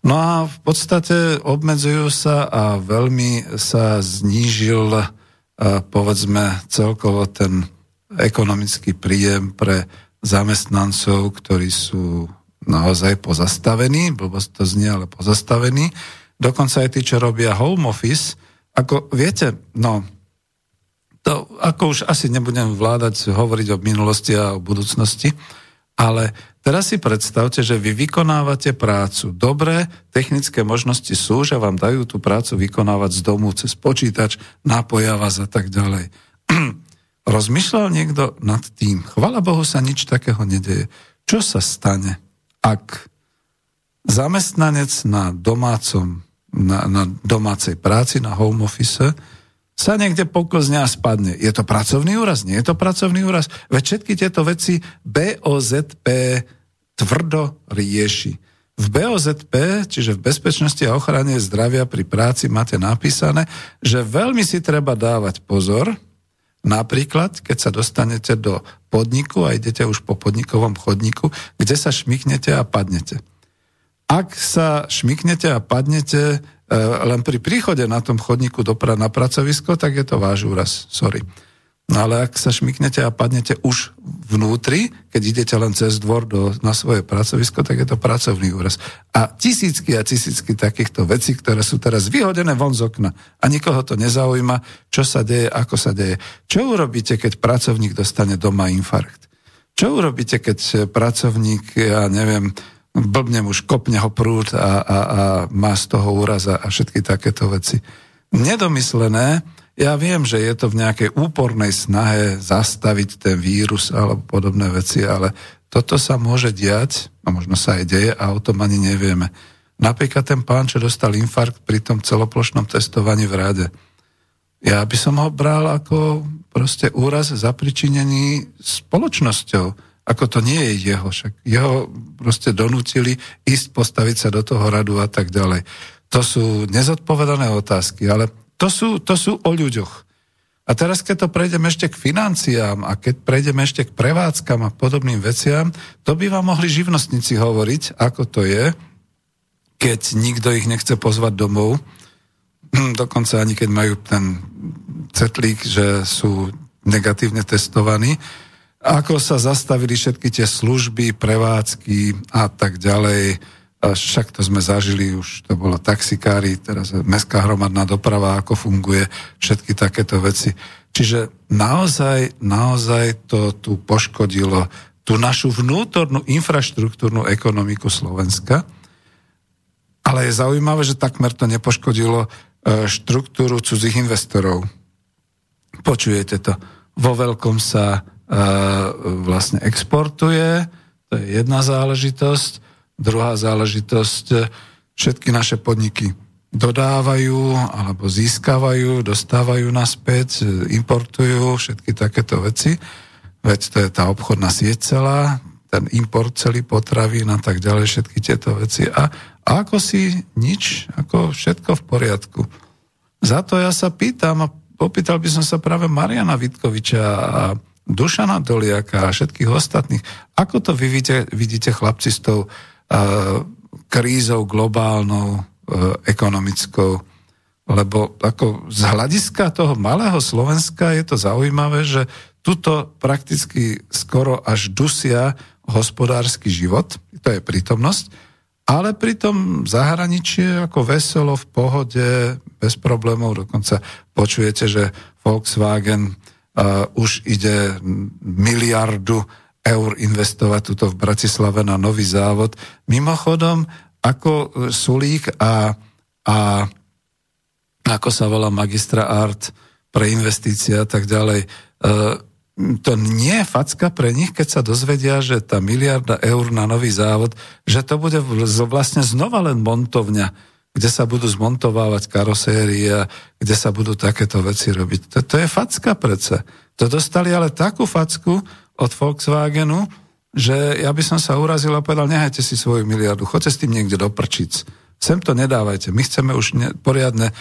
No a v podstate obmedzujú sa a veľmi sa znížil povedzme celkovo ten ekonomický príjem pre zamestnancov, ktorí sú naozaj pozastavení, blbosť to znie, ale pozastavení. Dokonca aj tí, čo robia home office, ako viete, no, to ako už asi nebudem vládať hovoriť o minulosti a o budúcnosti, ale teraz si predstavte, že vy vykonávate prácu. Dobré technické možnosti sú, že vám dajú tú prácu vykonávať z domu cez počítač, nápoja vás a tak ďalej. Rozmýšľal niekto nad tým? Chvala Bohu sa nič takého nedeje. Čo sa stane, ak zamestnanec na domácom, na, na domácej práci, na home office, sa niekde poklzne a spadne. Je to pracovný úraz? Nie je to pracovný úraz? Veď všetky tieto veci BOZP tvrdo rieši. V BOZP, čiže v Bezpečnosti a ochrane zdravia pri práci, máte napísané, že veľmi si treba dávať pozor, Napríklad, keď sa dostanete do podniku a idete už po podnikovom chodníku, kde sa šmiknete a padnete. Ak sa šmiknete a padnete len pri príchode na tom chodníku do pra- na pracovisko, tak je to váš úraz. Sorry. No ale ak sa šmiknete a padnete už vnútri, keď idete len cez dvor do, na svoje pracovisko, tak je to pracovný úraz. A tisícky a tisícky takýchto vecí, ktoré sú teraz vyhodené von z okna a nikoho to nezaujíma, čo sa deje, ako sa deje. Čo urobíte, keď pracovník dostane doma infarkt? Čo urobíte, keď pracovník, ja neviem, blbne už kopne ho prúd a, a, a má z toho úraz a všetky takéto veci. Nedomyslené, ja viem, že je to v nejakej úpornej snahe zastaviť ten vírus alebo podobné veci, ale toto sa môže diať, a možno sa aj deje, a o tom ani nevieme. Napríklad ten pán, čo dostal infarkt pri tom celoplošnom testovaní v rade. Ja by som ho bral ako proste úraz zapričinený spoločnosťou. Ako to nie je jeho, však jeho proste donútili ísť postaviť sa do toho radu a tak ďalej. To sú nezodpovedané otázky, ale to sú, to sú o ľuďoch. A teraz, keď to prejdeme ešte k financiám a keď prejdeme ešte k prevádzkam a podobným veciam, to by vám mohli živnostníci hovoriť, ako to je, keď nikto ich nechce pozvať domov, dokonca ani keď majú ten cetlík, že sú negatívne testovaní, ako sa zastavili všetky tie služby, prevádzky a tak ďalej, a však to sme zažili už, to bolo taxikári, teraz mestská hromadná doprava, ako funguje, všetky takéto veci. Čiže naozaj, naozaj to tu poškodilo tú našu vnútornú infraštruktúrnu ekonomiku Slovenska. Ale je zaujímavé, že takmer to nepoškodilo e, štruktúru cudzích investorov. Počujete to. Vo veľkom sa vlastne exportuje, to je jedna záležitosť Druhá záležitosť, e, všetky naše podniky dodávajú alebo získavajú, dostávajú naspäť, e, importujú všetky takéto veci. Veď to je tá obchodná sieť celá, ten import celý potravín a tak ďalej, všetky tieto veci. A, a ako si nič, ako všetko v poriadku. Za to ja sa pýtam a popýtal by som sa práve Mariana Vitkoviča a Dušana Doliaka a všetkých ostatných. Ako to vy vidíte, vidíte chlapci s tou krízou globálnou, e, ekonomickou. Lebo ako z hľadiska toho malého Slovenska je to zaujímavé, že tuto prakticky skoro až dusia hospodársky život, to je prítomnosť, ale pritom zahraničie ako veselo, v pohode, bez problémov, dokonca počujete, že Volkswagen uh, už ide miliardu eur investovať tuto v Bratislave na nový závod. Mimochodom, ako Sulík a, a ako sa volá magistra art pre investície a tak ďalej, e, to nie je facka pre nich, keď sa dozvedia, že tá miliarda eur na nový závod, že to bude vlastne znova len montovňa, kde sa budú zmontovávať karosérie, kde sa budú takéto veci robiť. To, to je facka predsa. To dostali ale takú facku, od Volkswagenu, že ja by som sa urazil a povedal, nehajte si svoju miliardu, choďte s tým niekde do prčic. Sem to nedávajte. My chceme už ne, poriadne e,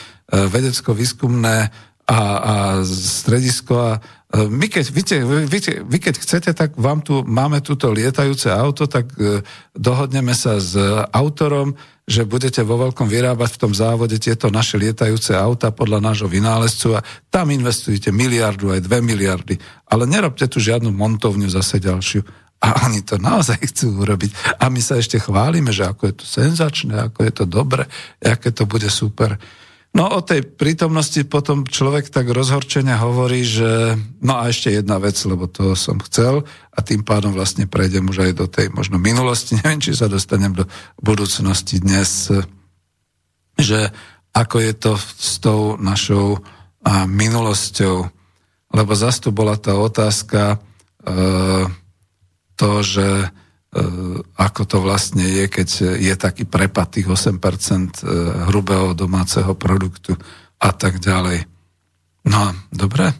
vedecko-výskumné a, a stredisko a my keď, víte, vy, vy keď chcete, tak vám tu máme túto lietajúce auto, tak e, dohodneme sa s autorom, že budete vo veľkom vyrábať v tom závode tieto naše lietajúce auta podľa nášho vynálezcu a tam investujete miliardu aj dve miliardy. Ale nerobte tu žiadnu montovňu zase ďalšiu. A oni to naozaj chcú urobiť. A my sa ešte chválime, že ako je to senzačné, ako je to dobre, aké to bude super. No o tej prítomnosti potom človek tak rozhorčene hovorí, že no a ešte jedna vec, lebo to som chcel. A tým pádom vlastne prejdem už aj do tej možno minulosti, neviem, či sa dostanem do budúcnosti dnes, že ako je to s tou našou minulosťou, lebo zase tu bola tá otázka e, to, že ako to vlastne je, keď je taký prepad tých 8% e, hrubého domáceho produktu a tak ďalej. No, dobre.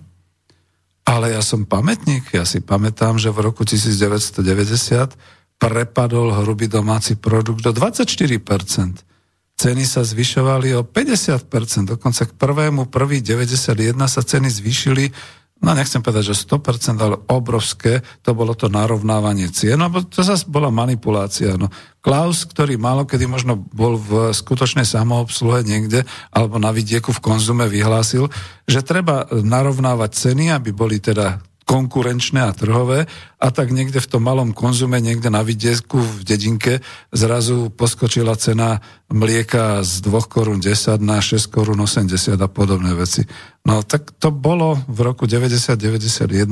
Ale ja som pamätník, ja si pamätám, že v roku 1990 prepadol hrubý domáci produkt do 24%. Ceny sa zvyšovali o 50%, dokonca k prvému prvý 91 sa ceny zvýšili no nechcem povedať, že 100%, ale obrovské, to bolo to narovnávanie cien, no to zase bola manipulácia. No. Klaus, ktorý málo kedy možno bol v skutočnej samoobsluhe niekde, alebo na vidieku v konzume vyhlásil, že treba narovnávať ceny, aby boli teda konkurenčné a trhové a tak niekde v tom malom konzume, niekde na vidiesku v dedinke zrazu poskočila cena mlieka z 2 korún 10 na 6 korún 80 a podobné veci. No tak to bolo v roku 90-91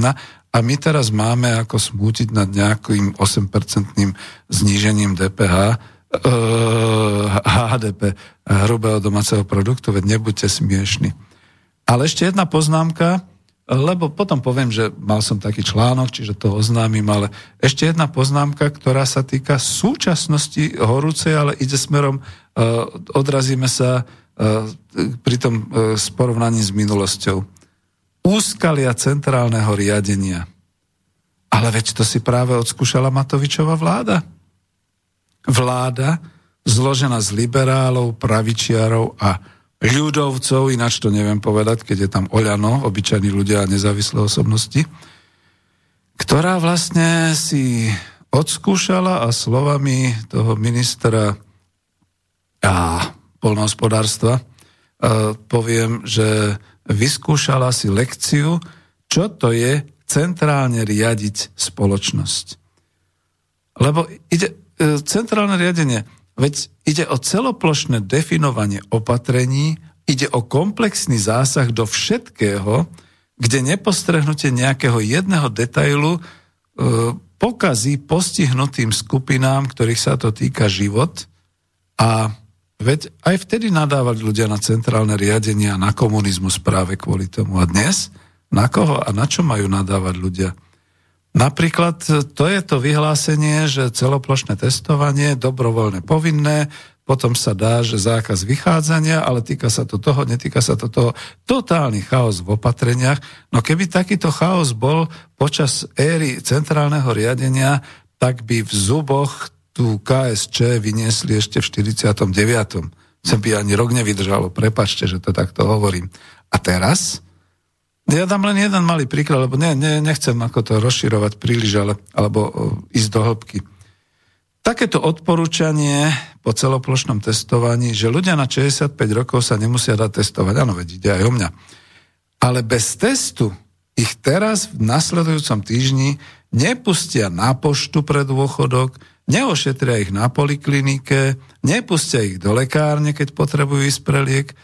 a my teraz máme ako smútiť nad nejakým 8-percentným znížením DPH, HDP, hrubého domáceho produktu, veď nebuďte smiešni. Ale ešte jedna poznámka, lebo potom poviem, že mal som taký článok, čiže to oznámim, ale ešte jedna poznámka, ktorá sa týka súčasnosti horúcej, ale ide smerom, uh, odrazíme sa uh, pri tom uh, s porovnaním s minulosťou. Úskalia centrálneho riadenia. Ale veď to si práve odskúšala Matovičová vláda. Vláda zložená z liberálov, pravičiarov a ľudovcov, ináč to neviem povedať, keď je tam Oľano, obyčajní ľudia a nezávislé osobnosti, ktorá vlastne si odskúšala a slovami toho ministra a polnohospodárstva poviem, že vyskúšala si lekciu, čo to je centrálne riadiť spoločnosť. Lebo ide, e, centrálne riadenie, Veď ide o celoplošné definovanie opatrení, ide o komplexný zásah do všetkého, kde nepostrehnutie nejakého jedného detailu e, pokazí postihnutým skupinám, ktorých sa to týka život. A veď aj vtedy nadávali ľudia na centrálne riadenie a na komunizmus práve kvôli tomu. A dnes? Na koho a na čo majú nadávať ľudia? Napríklad to je to vyhlásenie, že celoplošné testovanie, dobrovoľné povinné, potom sa dá, že zákaz vychádzania, ale týka sa to toho, netýka sa to toho. Totálny chaos v opatreniach. No keby takýto chaos bol počas éry centrálneho riadenia, tak by v zuboch tú KSČ vyniesli ešte v 49. Sem by ani rok nevydržalo, prepačte, že to takto hovorím. A teraz ja dám len jeden malý príklad, lebo ne, ne, nechcem ako to rozširovať príliš, ale, alebo ísť do hĺbky. Takéto odporúčanie po celoplošnom testovaní, že ľudia na 65 rokov sa nemusia dať testovať, áno, veď ide aj o mňa. Ale bez testu ich teraz v nasledujúcom týždni nepustia na poštu pre dôchodok, neošetria ich na poliklinike, nepustia ich do lekárne, keď potrebujú ísť pre liek,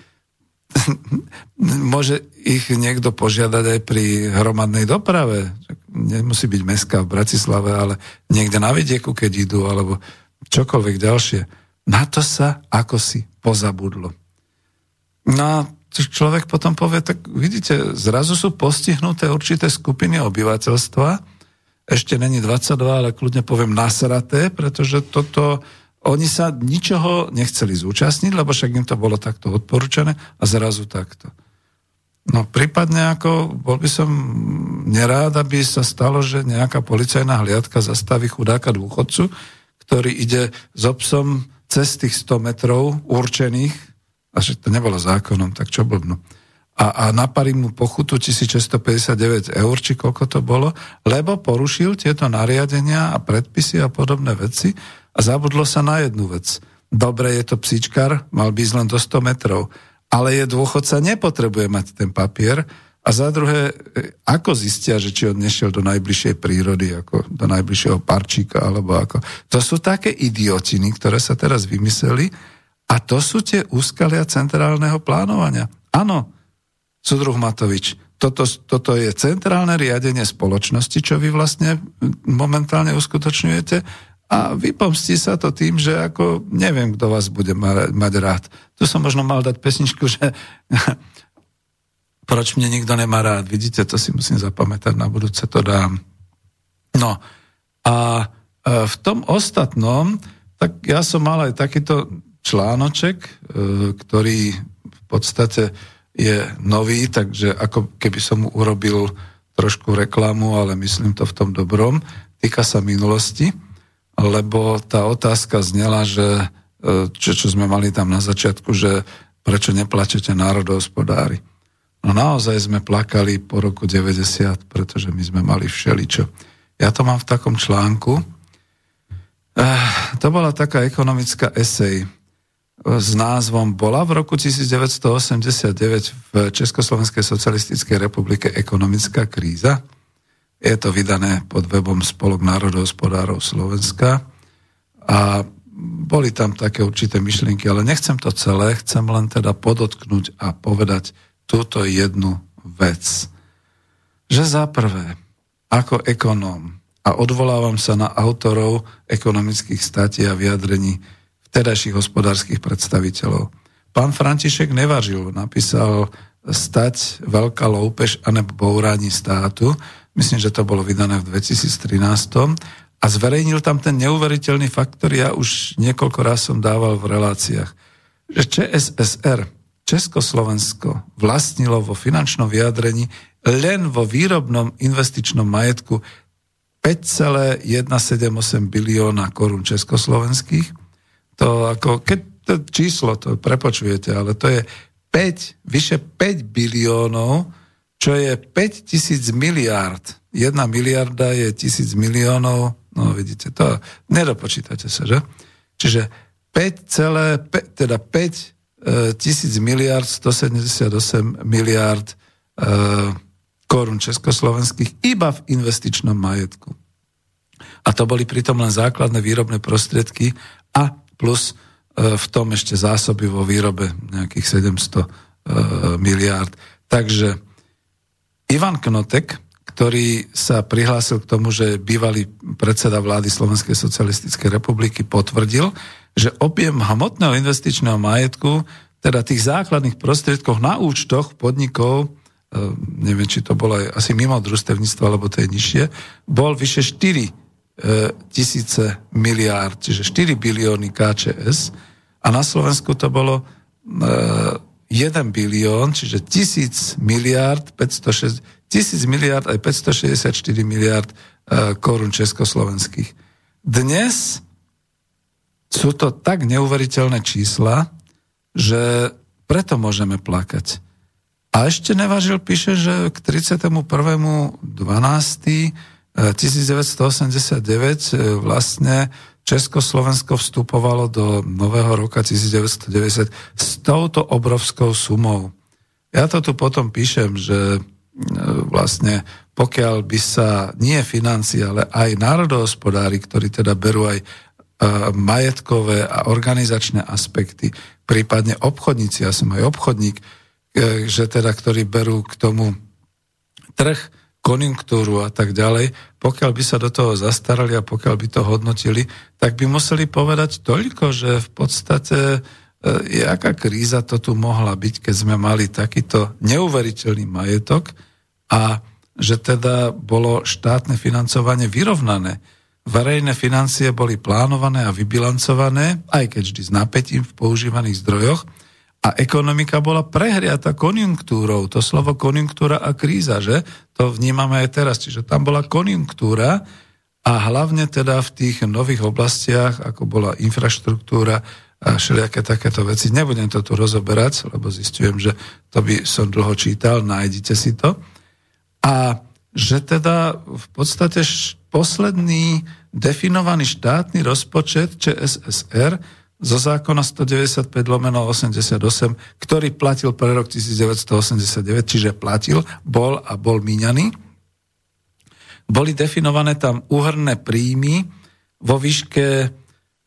môže ich niekto požiadať aj pri hromadnej doprave. Nemusí byť mestská v Bratislave, ale niekde na vidieku, keď idú, alebo čokoľvek ďalšie. Na to sa ako si pozabudlo. No a človek potom povie, tak vidíte, zrazu sú postihnuté určité skupiny obyvateľstva, ešte není 22, ale kľudne poviem nasraté, pretože toto oni sa ničoho nechceli zúčastniť, lebo však im to bolo takto odporúčané a zrazu takto. No prípadne ako, bol by som nerád, aby sa stalo, že nejaká policajná hliadka zastaví chudáka dôchodcu, ktorý ide s obsom cez tých 100 metrov určených, a že to nebolo zákonom, tak čo blbno. A, a naparí mu pochutu 1659 eur, či koľko to bolo, lebo porušil tieto nariadenia a predpisy a podobné veci a zabudlo sa na jednu vec. Dobre, je to psíčkar, mal by len do 100 metrov, ale je dôchodca, nepotrebuje mať ten papier, a za druhé, e, ako zistia, že či on nešiel do najbližšej prírody, ako do najbližšieho parčíka, alebo ako. To sú také idiotiny, ktoré sa teraz vymysleli a to sú tie úskalia centrálneho plánovania. Áno, súdruh Matovič, toto, toto je centrálne riadenie spoločnosti, čo vy vlastne momentálne uskutočňujete a vypomstí sa to tým, že ako neviem, kto vás bude ma- mať rád. Tu som možno mal dať pesničku, že proč mne nikto nemá rád. Vidíte, to si musím zapamätať, na budúce to dám. No a e, v tom ostatnom, tak ja som mal aj takýto článoček, e, ktorý v podstate je nový, takže ako keby som mu urobil trošku reklamu, ale myslím to v tom dobrom, týka sa minulosti lebo tá otázka znela, že e, čo, čo sme mali tam na začiatku, že prečo neplačete národohospodári. No naozaj sme plakali po roku 90, pretože my sme mali všeličo. Ja to mám v takom článku. Eh, to bola taká ekonomická esej s názvom Bola v roku 1989 v Československej socialistickej republike ekonomická kríza? Je to vydané pod webom Spolok národohospodárov Slovenska a boli tam také určité myšlienky, ale nechcem to celé, chcem len teda podotknúť a povedať túto jednu vec. Že za prvé, ako ekonóm, a odvolávam sa na autorov ekonomických státí a vyjadrení vtedajších hospodárskych predstaviteľov. Pán František Nevažil napísal stať veľká loupež anebo bourání státu. Myslím, že to bolo vydané v 2013. A zverejnil tam ten neuveriteľný fakt, ktorý ja už niekoľko raz som dával v reláciách. Že ČSSR, Československo, vlastnilo vo finančnom vyjadrení len vo výrobnom investičnom majetku 5,178 bilióna korún československých. To ako, keď to číslo, to prepočujete, ale to je 5, vyše 5 biliónov, čo je 5 tisíc miliárd. Jedna miliarda je tisíc miliónov, no vidíte, to nedopočítate sa, že? Čiže 5, 5 teda 5 e, tisíc miliard, 178 miliard e, korún československých iba v investičnom majetku. A to boli pritom len základné výrobné prostriedky a plus E, v tom ešte zásoby vo výrobe nejakých 700 e, miliárd. Takže Ivan Knotek, ktorý sa prihlásil k tomu, že bývalý predseda vlády Slovenskej socialistickej republiky potvrdil, že objem hmotného investičného majetku, teda tých základných prostriedkoch na účtoch podnikov, e, neviem, či to bolo aj asi mimo družstevníctva, alebo to je nižšie, bol vyše 4 tisíce miliárd, čiže 4 bilióny KČS a na Slovensku to bolo 1 bilión, čiže 1000 miliárd, 506, 1000 miliárd aj 564 miliárd korún československých. Dnes sú to tak neuveriteľné čísla, že preto môžeme plakať. A ešte nevážil píše, že k 31.12. 1989 e, vlastne Československo vstupovalo do nového roka 1990 s touto obrovskou sumou. Ja to tu potom píšem, že e, vlastne pokiaľ by sa nie financie, ale aj národohospodári, ktorí teda berú aj e, majetkové a organizačné aspekty, prípadne obchodníci, ja som aj obchodník, že teda, ktorí berú k tomu trh, konjunktúru a tak ďalej, pokiaľ by sa do toho zastarali a pokiaľ by to hodnotili, tak by museli povedať toľko, že v podstate e, aká kríza to tu mohla byť, keď sme mali takýto neuveriteľný majetok a že teda bolo štátne financovanie vyrovnané. Verejné financie boli plánované a vybilancované, aj keď vždy s napätím v používaných zdrojoch, a ekonomika bola prehriata konjunktúrou. To slovo konjunktúra a kríza, že? To vnímame aj teraz. Čiže tam bola konjunktúra a hlavne teda v tých nových oblastiach, ako bola infraštruktúra a všelijaké takéto veci. Nebudem to tu rozoberať, lebo zistujem, že to by som dlho čítal, nájdite si to. A že teda v podstate posledný definovaný štátny rozpočet ČSSR zo zákona 195 lomeno 88, ktorý platil pre rok 1989, čiže platil, bol a bol míňaný. Boli definované tam úhrné príjmy vo výške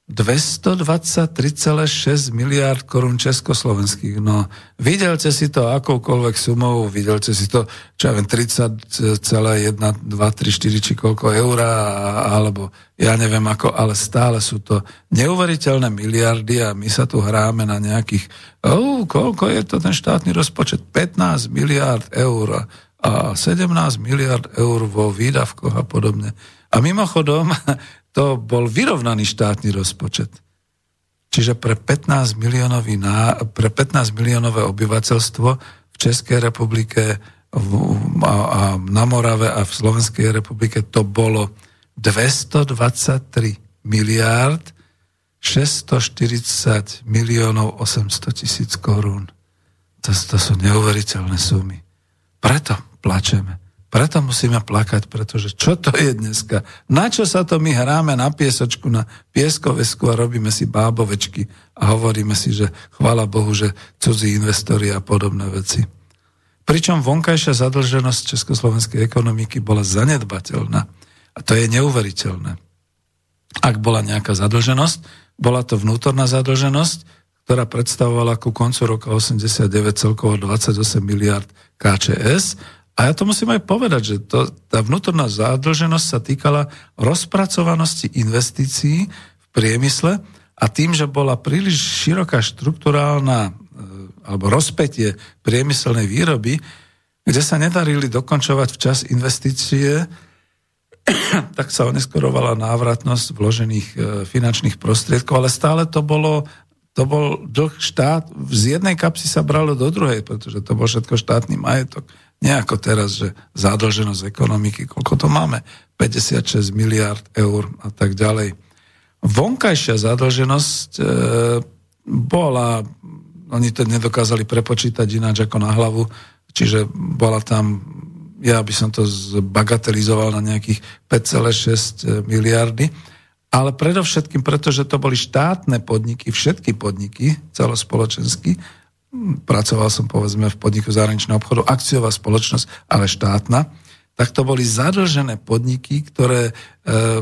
223,6 miliard korún československých. No, videlte si to akoukoľvek sumou, videlte si to, čo ja viem, 30,1, 2, 3, 4, či koľko eur, alebo ja neviem ako, ale stále sú to neuveriteľné miliardy a my sa tu hráme na nejakých, oh, koľko je to ten štátny rozpočet? 15 miliard eur a 17 miliard eur vo výdavkoch a podobne. A mimochodom, to bol vyrovnaný štátny rozpočet. Čiže pre 15, miliónový, pre 15 miliónové obyvateľstvo v Českej republike v, a, a na Morave a v Slovenskej republike to bolo 223 miliárd 640 miliónov 800 tisíc korún. To, to sú neuveriteľné sumy. Preto plačeme. Preto musíme plakať, pretože čo to je dneska? Na čo sa to my hráme na piesočku, na pieskovesku a robíme si bábovečky a hovoríme si, že chvála Bohu, že cudzí investori a podobné veci. Pričom vonkajšia zadlženosť československej ekonomiky bola zanedbateľná. A to je neuveriteľné. Ak bola nejaká zadlženosť, bola to vnútorná zadlženosť, ktorá predstavovala ku koncu roka 89 celkovo 28 miliard KČS a ja to musím aj povedať, že to, tá vnútorná zádlženosť sa týkala rozpracovanosti investícií v priemysle a tým, že bola príliš široká štruktúrálna e, alebo rozpetie priemyselnej výroby, kde sa nedarili dokončovať včas investície, tak sa oneskorovala návratnosť vložených e, finančných prostriedkov, ale stále to bolo to bol dlh štát, z jednej kapsy sa bralo do druhej, pretože to bol všetko štátny majetok. Nie ako teraz, že zadlženosť ekonomiky, koľko to máme? 56 miliard eur a tak ďalej. Vonkajšia zadlženosť e, bola, oni to nedokázali prepočítať ináč ako na hlavu, čiže bola tam, ja by som to zbagatelizoval na nejakých 5,6 miliardy ale predovšetkým preto, že to boli štátne podniky, všetky podniky, celospoločensky, pracoval som povedzme v podniku zahraničného obchodu, akciová spoločnosť, ale štátna, tak to boli zadlžené podniky, ktoré e,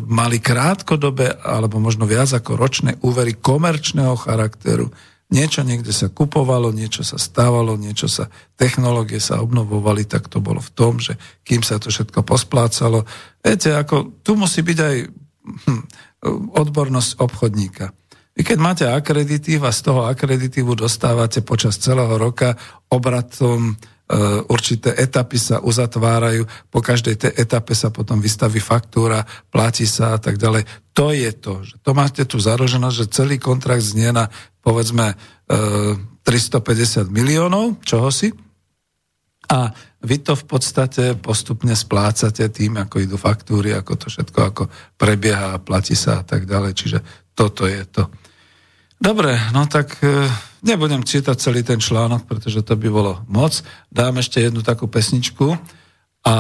mali krátkodobé alebo možno viac ako ročné úvery komerčného charakteru. Niečo niekde sa kupovalo, niečo sa stávalo, niečo sa, technológie sa obnovovali, tak to bolo v tom, že kým sa to všetko posplácalo. Viete, ako tu musí byť aj hm, odbornosť obchodníka. Vy keď máte akreditív a z toho akreditívu dostávate počas celého roka obratom e, určité etapy sa uzatvárajú, po každej tej etape sa potom vystaví faktúra, platí sa a tak ďalej. To je to, že to máte tu zaroženosť, že celý kontrakt znie na povedzme 350 e, miliónov čohosi a vy to v podstate postupne splácate tým, ako idú faktúry, ako to všetko ako prebieha, platí sa a tak ďalej. Čiže toto je to. Dobre, no tak e, nebudem čítať celý ten článok, pretože to by bolo moc. Dám ešte jednu takú pesničku a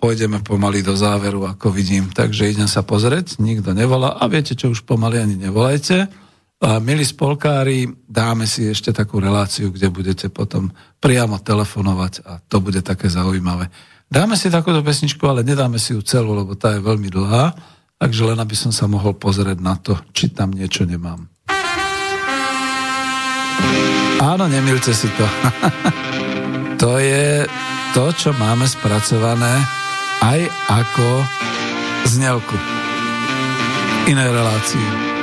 pôjdeme pomaly do záveru, ako vidím. Takže idem sa pozrieť, nikto nevolá a viete čo, už pomaly ani nevolajte. A milí spolkári, dáme si ešte takú reláciu, kde budete potom priamo telefonovať a to bude také zaujímavé. Dáme si takúto pesničku, ale nedáme si ju celú, lebo tá je veľmi dlhá, takže len aby som sa mohol pozrieť na to, či tam niečo nemám. Áno, nemilte si to. to je to, čo máme spracované aj ako znelku. Iné relácie.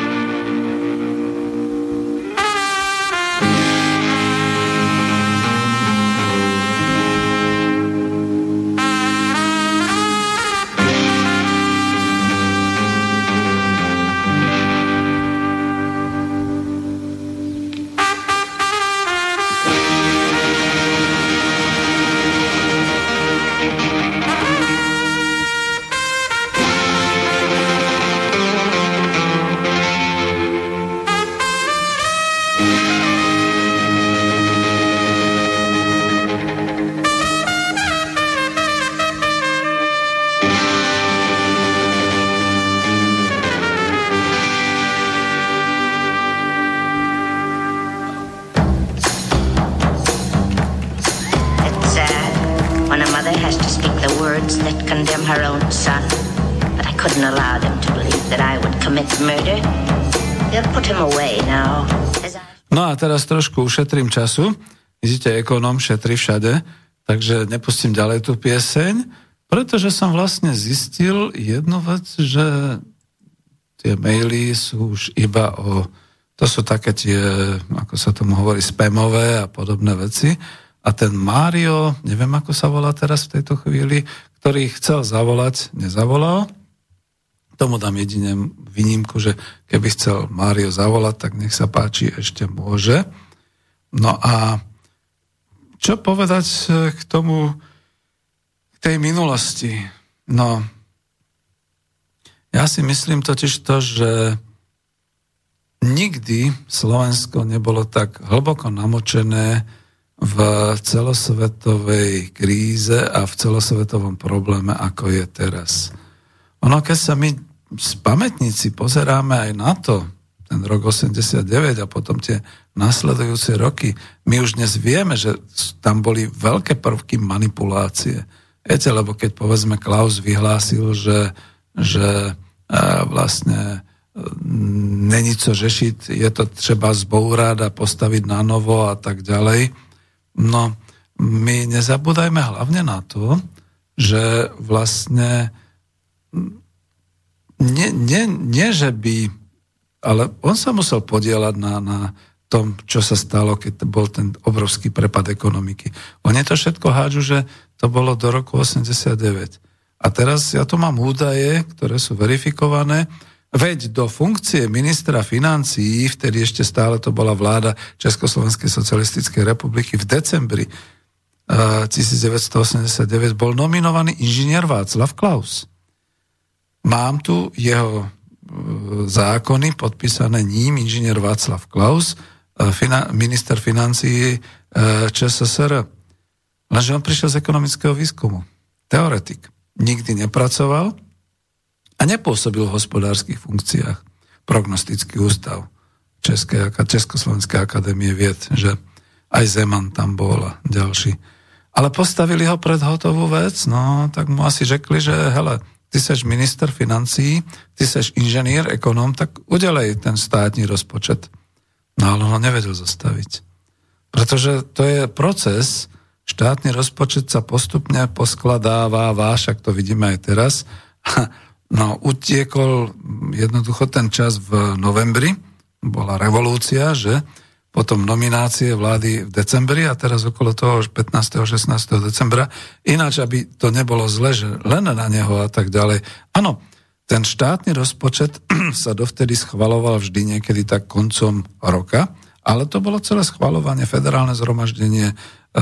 Teraz trošku ušetrím času. Vidíte, ekonóm šetrí všade, takže nepustím ďalej tú pieseň, pretože som vlastne zistil jednu vec, že tie maily sú už iba o... To sú také tie, ako sa tomu hovorí, spamové a podobné veci. A ten Mário, neviem ako sa volá teraz v tejto chvíli, ktorý chcel zavolať, nezavolal. Tomu dám jedine výnimku, že keby chcel Mário zavolať, tak nech sa páči, ešte môže. No a čo povedať e, k tomu, k tej minulosti? No, ja si myslím totiž to, že nikdy Slovensko nebolo tak hlboko namočené v celosvetovej kríze a v celosvetovom probléme, ako je teraz. Ono, keď sa my z pamätníci pozeráme aj na to, ten rok 89 a potom tie nasledujúce roky, my už dnes vieme, že tam boli veľké prvky manipulácie. Viete, lebo keď povedzme Klaus vyhlásil, že, že vlastne není co řešiť, je to treba zbourať a postaviť na novo a tak ďalej. No, my nezabúdajme hlavne na to, že vlastne nie, nie, nie, že by... Ale on sa musel podielať na, na tom, čo sa stalo, keď bol ten obrovský prepad ekonomiky. Oni to všetko hádžu, že to bolo do roku 89. A teraz ja tu mám údaje, ktoré sú verifikované, Veď do funkcie ministra financií, vtedy ešte stále to bola vláda Československej socialistickej republiky v decembri 1989 eh, bol nominovaný inžinier Václav Klaus. Mám tu jeho eh, zákony podpísané ním, inžinier Václav Klaus, eh, minister financií ČSSR. Lenže on prišiel z ekonomického výskumu. Teoretik. Nikdy nepracoval, a nepôsobil v hospodárskych funkciách. Prognostický ústav Českej, Československej akadémie vied, že aj Zeman tam bol a ďalší. Ale postavili ho pred hotovú vec, no tak mu asi řekli, že hele, ty seš minister financí, ty seš inženier, ekonóm, tak udelej ten státní rozpočet. No ale ho nevedel zastaviť. Pretože to je proces, štátny rozpočet sa postupne poskladáva, váš, ak to vidíme aj teraz, No, utiekol jednoducho ten čas v novembri, bola revolúcia, že potom nominácie vlády v decembri a teraz okolo toho 15. 16. decembra. Ináč, aby to nebolo zle, že len na neho a tak ďalej. Áno, ten štátny rozpočet sa dovtedy schvaloval vždy niekedy tak koncom roka, ale to bolo celé schvalovanie, federálne zhromaždenie, E,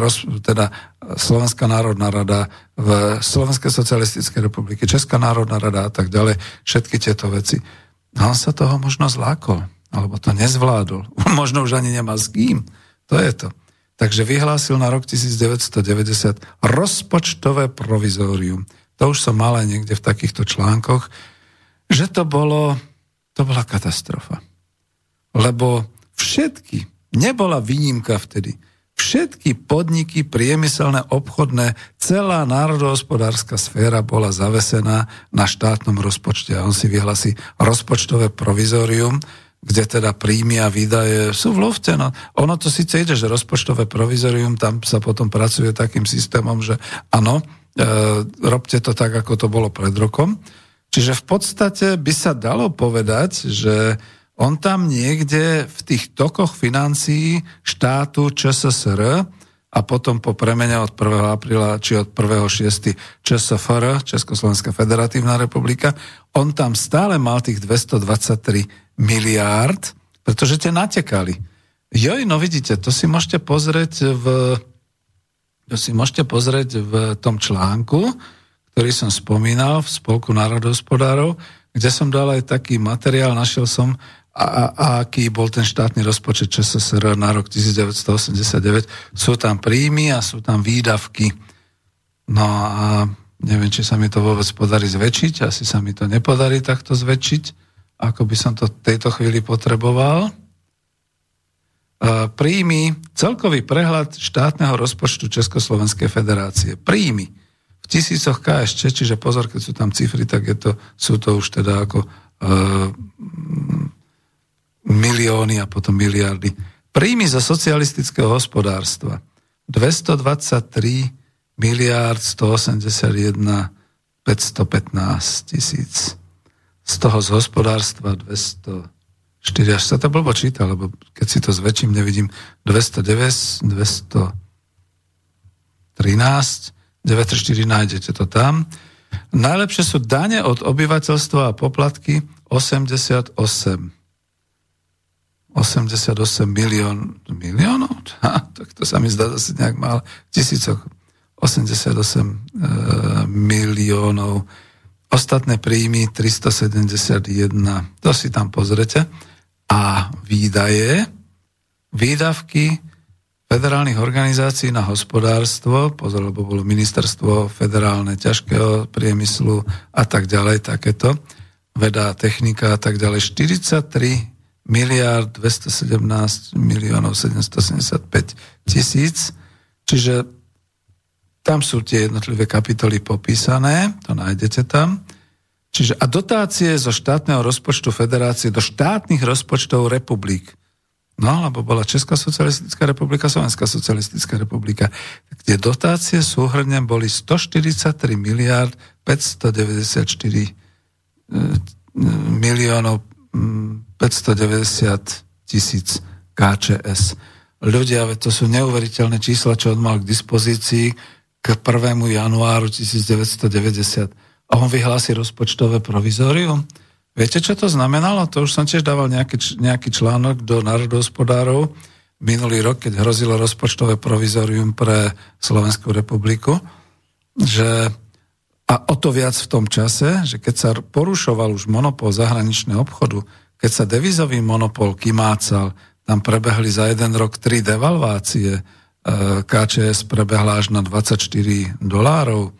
roz, teda Slovenská národná rada, v Slovenskej socialistickej republike, Česká národná rada a tak ďalej, všetky tieto veci. A on sa toho možno zlákol, alebo to nezvládol. možno už ani nemá s kým. To je to. Takže vyhlásil na rok 1990 rozpočtové provizórium. To už som mal aj niekde v takýchto článkoch, že to bolo, to bola katastrofa. Lebo všetky, nebola výnimka vtedy, Všetky podniky, priemyselné, obchodné, celá národohospodárska sféra bola zavesená na štátnom rozpočte. A on si vyhlasí rozpočtové provizorium, kde teda príjmy a výdaje sú v lufte. No, ono to síce ide, že rozpočtové provizorium, tam sa potom pracuje takým systémom, že áno, e, robte to tak, ako to bolo pred rokom. Čiže v podstate by sa dalo povedať, že on tam niekde v tých tokoch financií štátu ČSSR a potom po premene od 1. apríla či od 1.6. ČSFR, Československá federatívna republika, on tam stále mal tých 223 miliárd, pretože tie natekali. Joj, no vidíte, to si môžete pozrieť v to si môžete pozrieť v tom článku, ktorý som spomínal v Spolku národohospodárov, kde som dal aj taký materiál, našiel som a, a aký bol ten štátny rozpočet ČSSR na rok 1989. Sú tam príjmy a sú tam výdavky. No a neviem, či sa mi to vôbec podarí zväčšiť, asi sa mi to nepodarí takto zväčšiť, ako by som to v tejto chvíli potreboval. Príjmy, celkový prehľad štátneho rozpočtu Československej federácie. Príjmy v tisícoch KSČ, čiže pozor, keď sú tam cifry, tak je to, sú to už teda ako uh, milióny a potom miliardy. Príjmy zo socialistického hospodárstva 223 miliárd 181 515 tisíc. Z toho z hospodárstva 204, až sa to blbo číta, lebo keď si to zväčším, nevidím 209, 213, 934, nájdete to tam. Najlepšie sú dane od obyvateľstva a poplatky 88 88 milión, miliónov? Ha, tak to sa mi zdá zase nejak málo. Tisícoch. 88 e, miliónov. Ostatné príjmy 371. To si tam pozrete. A výdaje, výdavky federálnych organizácií na hospodárstvo, pozor, lebo bolo ministerstvo federálne ťažkého priemyslu a tak ďalej, takéto, veda, technika a tak ďalej, 43 miliard 217 miliónov 775 tisíc. Čiže tam sú tie jednotlivé kapitoly popísané, to nájdete tam. Čiže a dotácie zo štátneho rozpočtu federácie do štátnych rozpočtov republik. No, lebo bola Česká socialistická republika, Slovenská socialistická republika. Kde dotácie súhrne boli 143 miliard 594 e, miliónov 590 tisíc KČS. Ľudia, to sú neuveriteľné čísla, čo on mal k dispozícii k 1. januáru 1990. A on vyhlási rozpočtové provizorium. Viete, čo to znamenalo? To už som tiež dával nejaký, nejaký článok do národohospodárov minulý rok, keď hrozilo rozpočtové provizorium pre Slovenskú republiku, že a o to viac v tom čase, že keď sa porušoval už monopol zahraničného obchodu, keď sa devizový monopol kymácal, tam prebehli za jeden rok tri devalvácie, KČS prebehla až na 24 dolárov,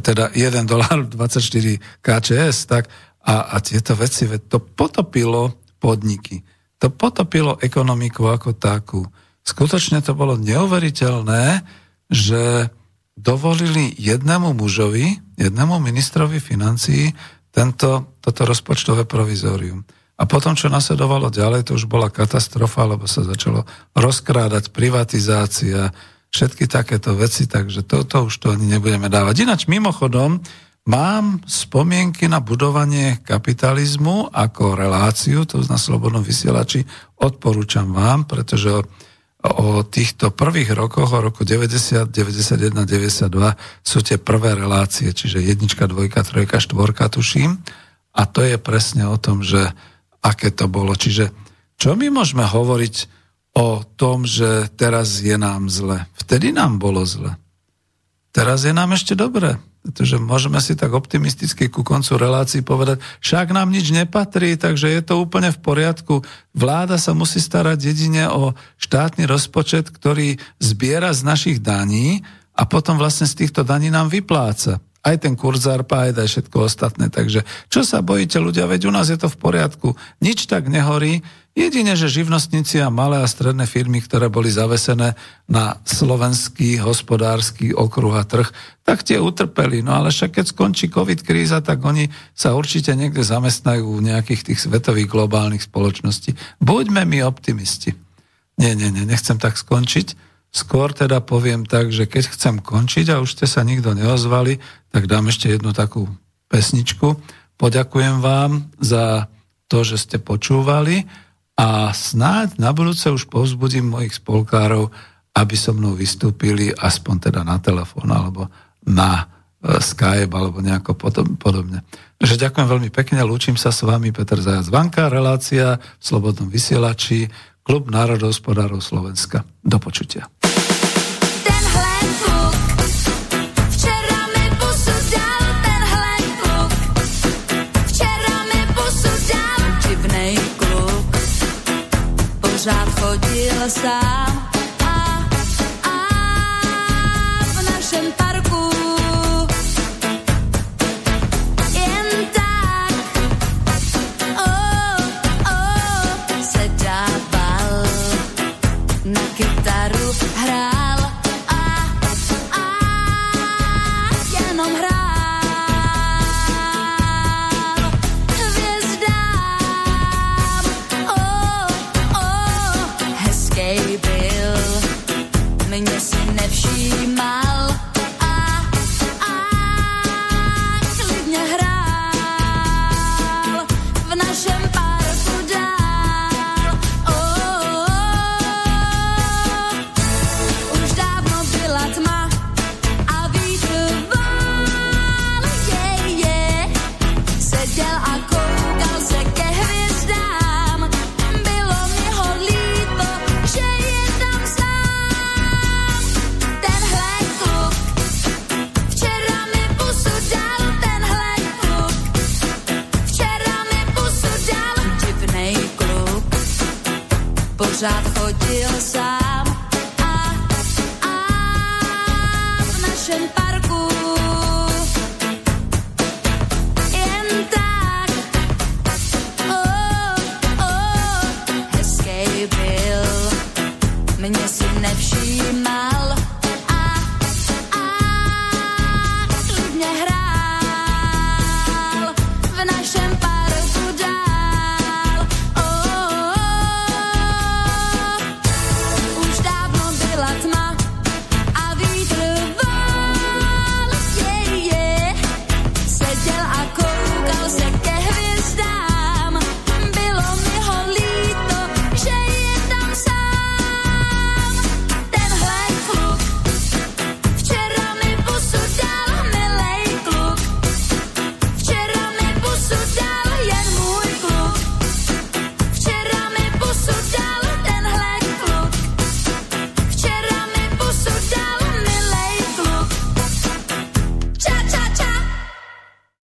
teda 1 dolár 24 KČS, tak a, a tieto veci, to potopilo podniky, to potopilo ekonomiku ako takú. Skutočne to bolo neuveriteľné, že dovolili jednému mužovi, jednému ministrovi financií tento, toto rozpočtové provizórium. A potom, čo nasledovalo ďalej, to už bola katastrofa, lebo sa začalo rozkrádať privatizácia, všetky takéto veci, takže toto už to ani nebudeme dávať. Ináč mimochodom, mám spomienky na budovanie kapitalizmu ako reláciu, to na Slobodnom vysielači odporúčam vám, pretože o týchto prvých rokoch, o roku 90, 91, 92 sú tie prvé relácie, čiže jednička, dvojka, trojka, štvorka, tuším. A to je presne o tom, že aké to bolo. Čiže čo my môžeme hovoriť o tom, že teraz je nám zle? Vtedy nám bolo zle. Teraz je nám ešte dobre. Pretože môžeme si tak optimisticky ku koncu relácií povedať, však nám nič nepatrí, takže je to úplne v poriadku. Vláda sa musí starať jedine o štátny rozpočet, ktorý zbiera z našich daní a potom vlastne z týchto daní nám vypláca aj ten kurz ARPA, aj všetko ostatné. Takže čo sa bojíte ľudia, veď u nás je to v poriadku. Nič tak nehorí, Jedine, že živnostníci a malé a stredné firmy, ktoré boli zavesené na slovenský hospodársky okruh a trh, tak tie utrpeli. No ale však keď skončí COVID kríza, tak oni sa určite niekde zamestnajú u nejakých tých svetových globálnych spoločností. Buďme my optimisti. Nie, nie, nie, nechcem tak skončiť. Skôr teda poviem tak, že keď chcem končiť a už ste sa nikto neozvali, tak dám ešte jednu takú pesničku. Poďakujem vám za to, že ste počúvali a snáď na budúce už povzbudím mojich spolkárov, aby so mnou vystúpili aspoň teda na telefón alebo na e, Skype alebo nejako podobne. Takže ďakujem veľmi pekne, lúčim sa s vami Peter Zajac Vanka, relácia v Slobodnom vysielači, Klub národohospodárov Slovenska. Do počutia. pořád chodil sám a, a v našem parku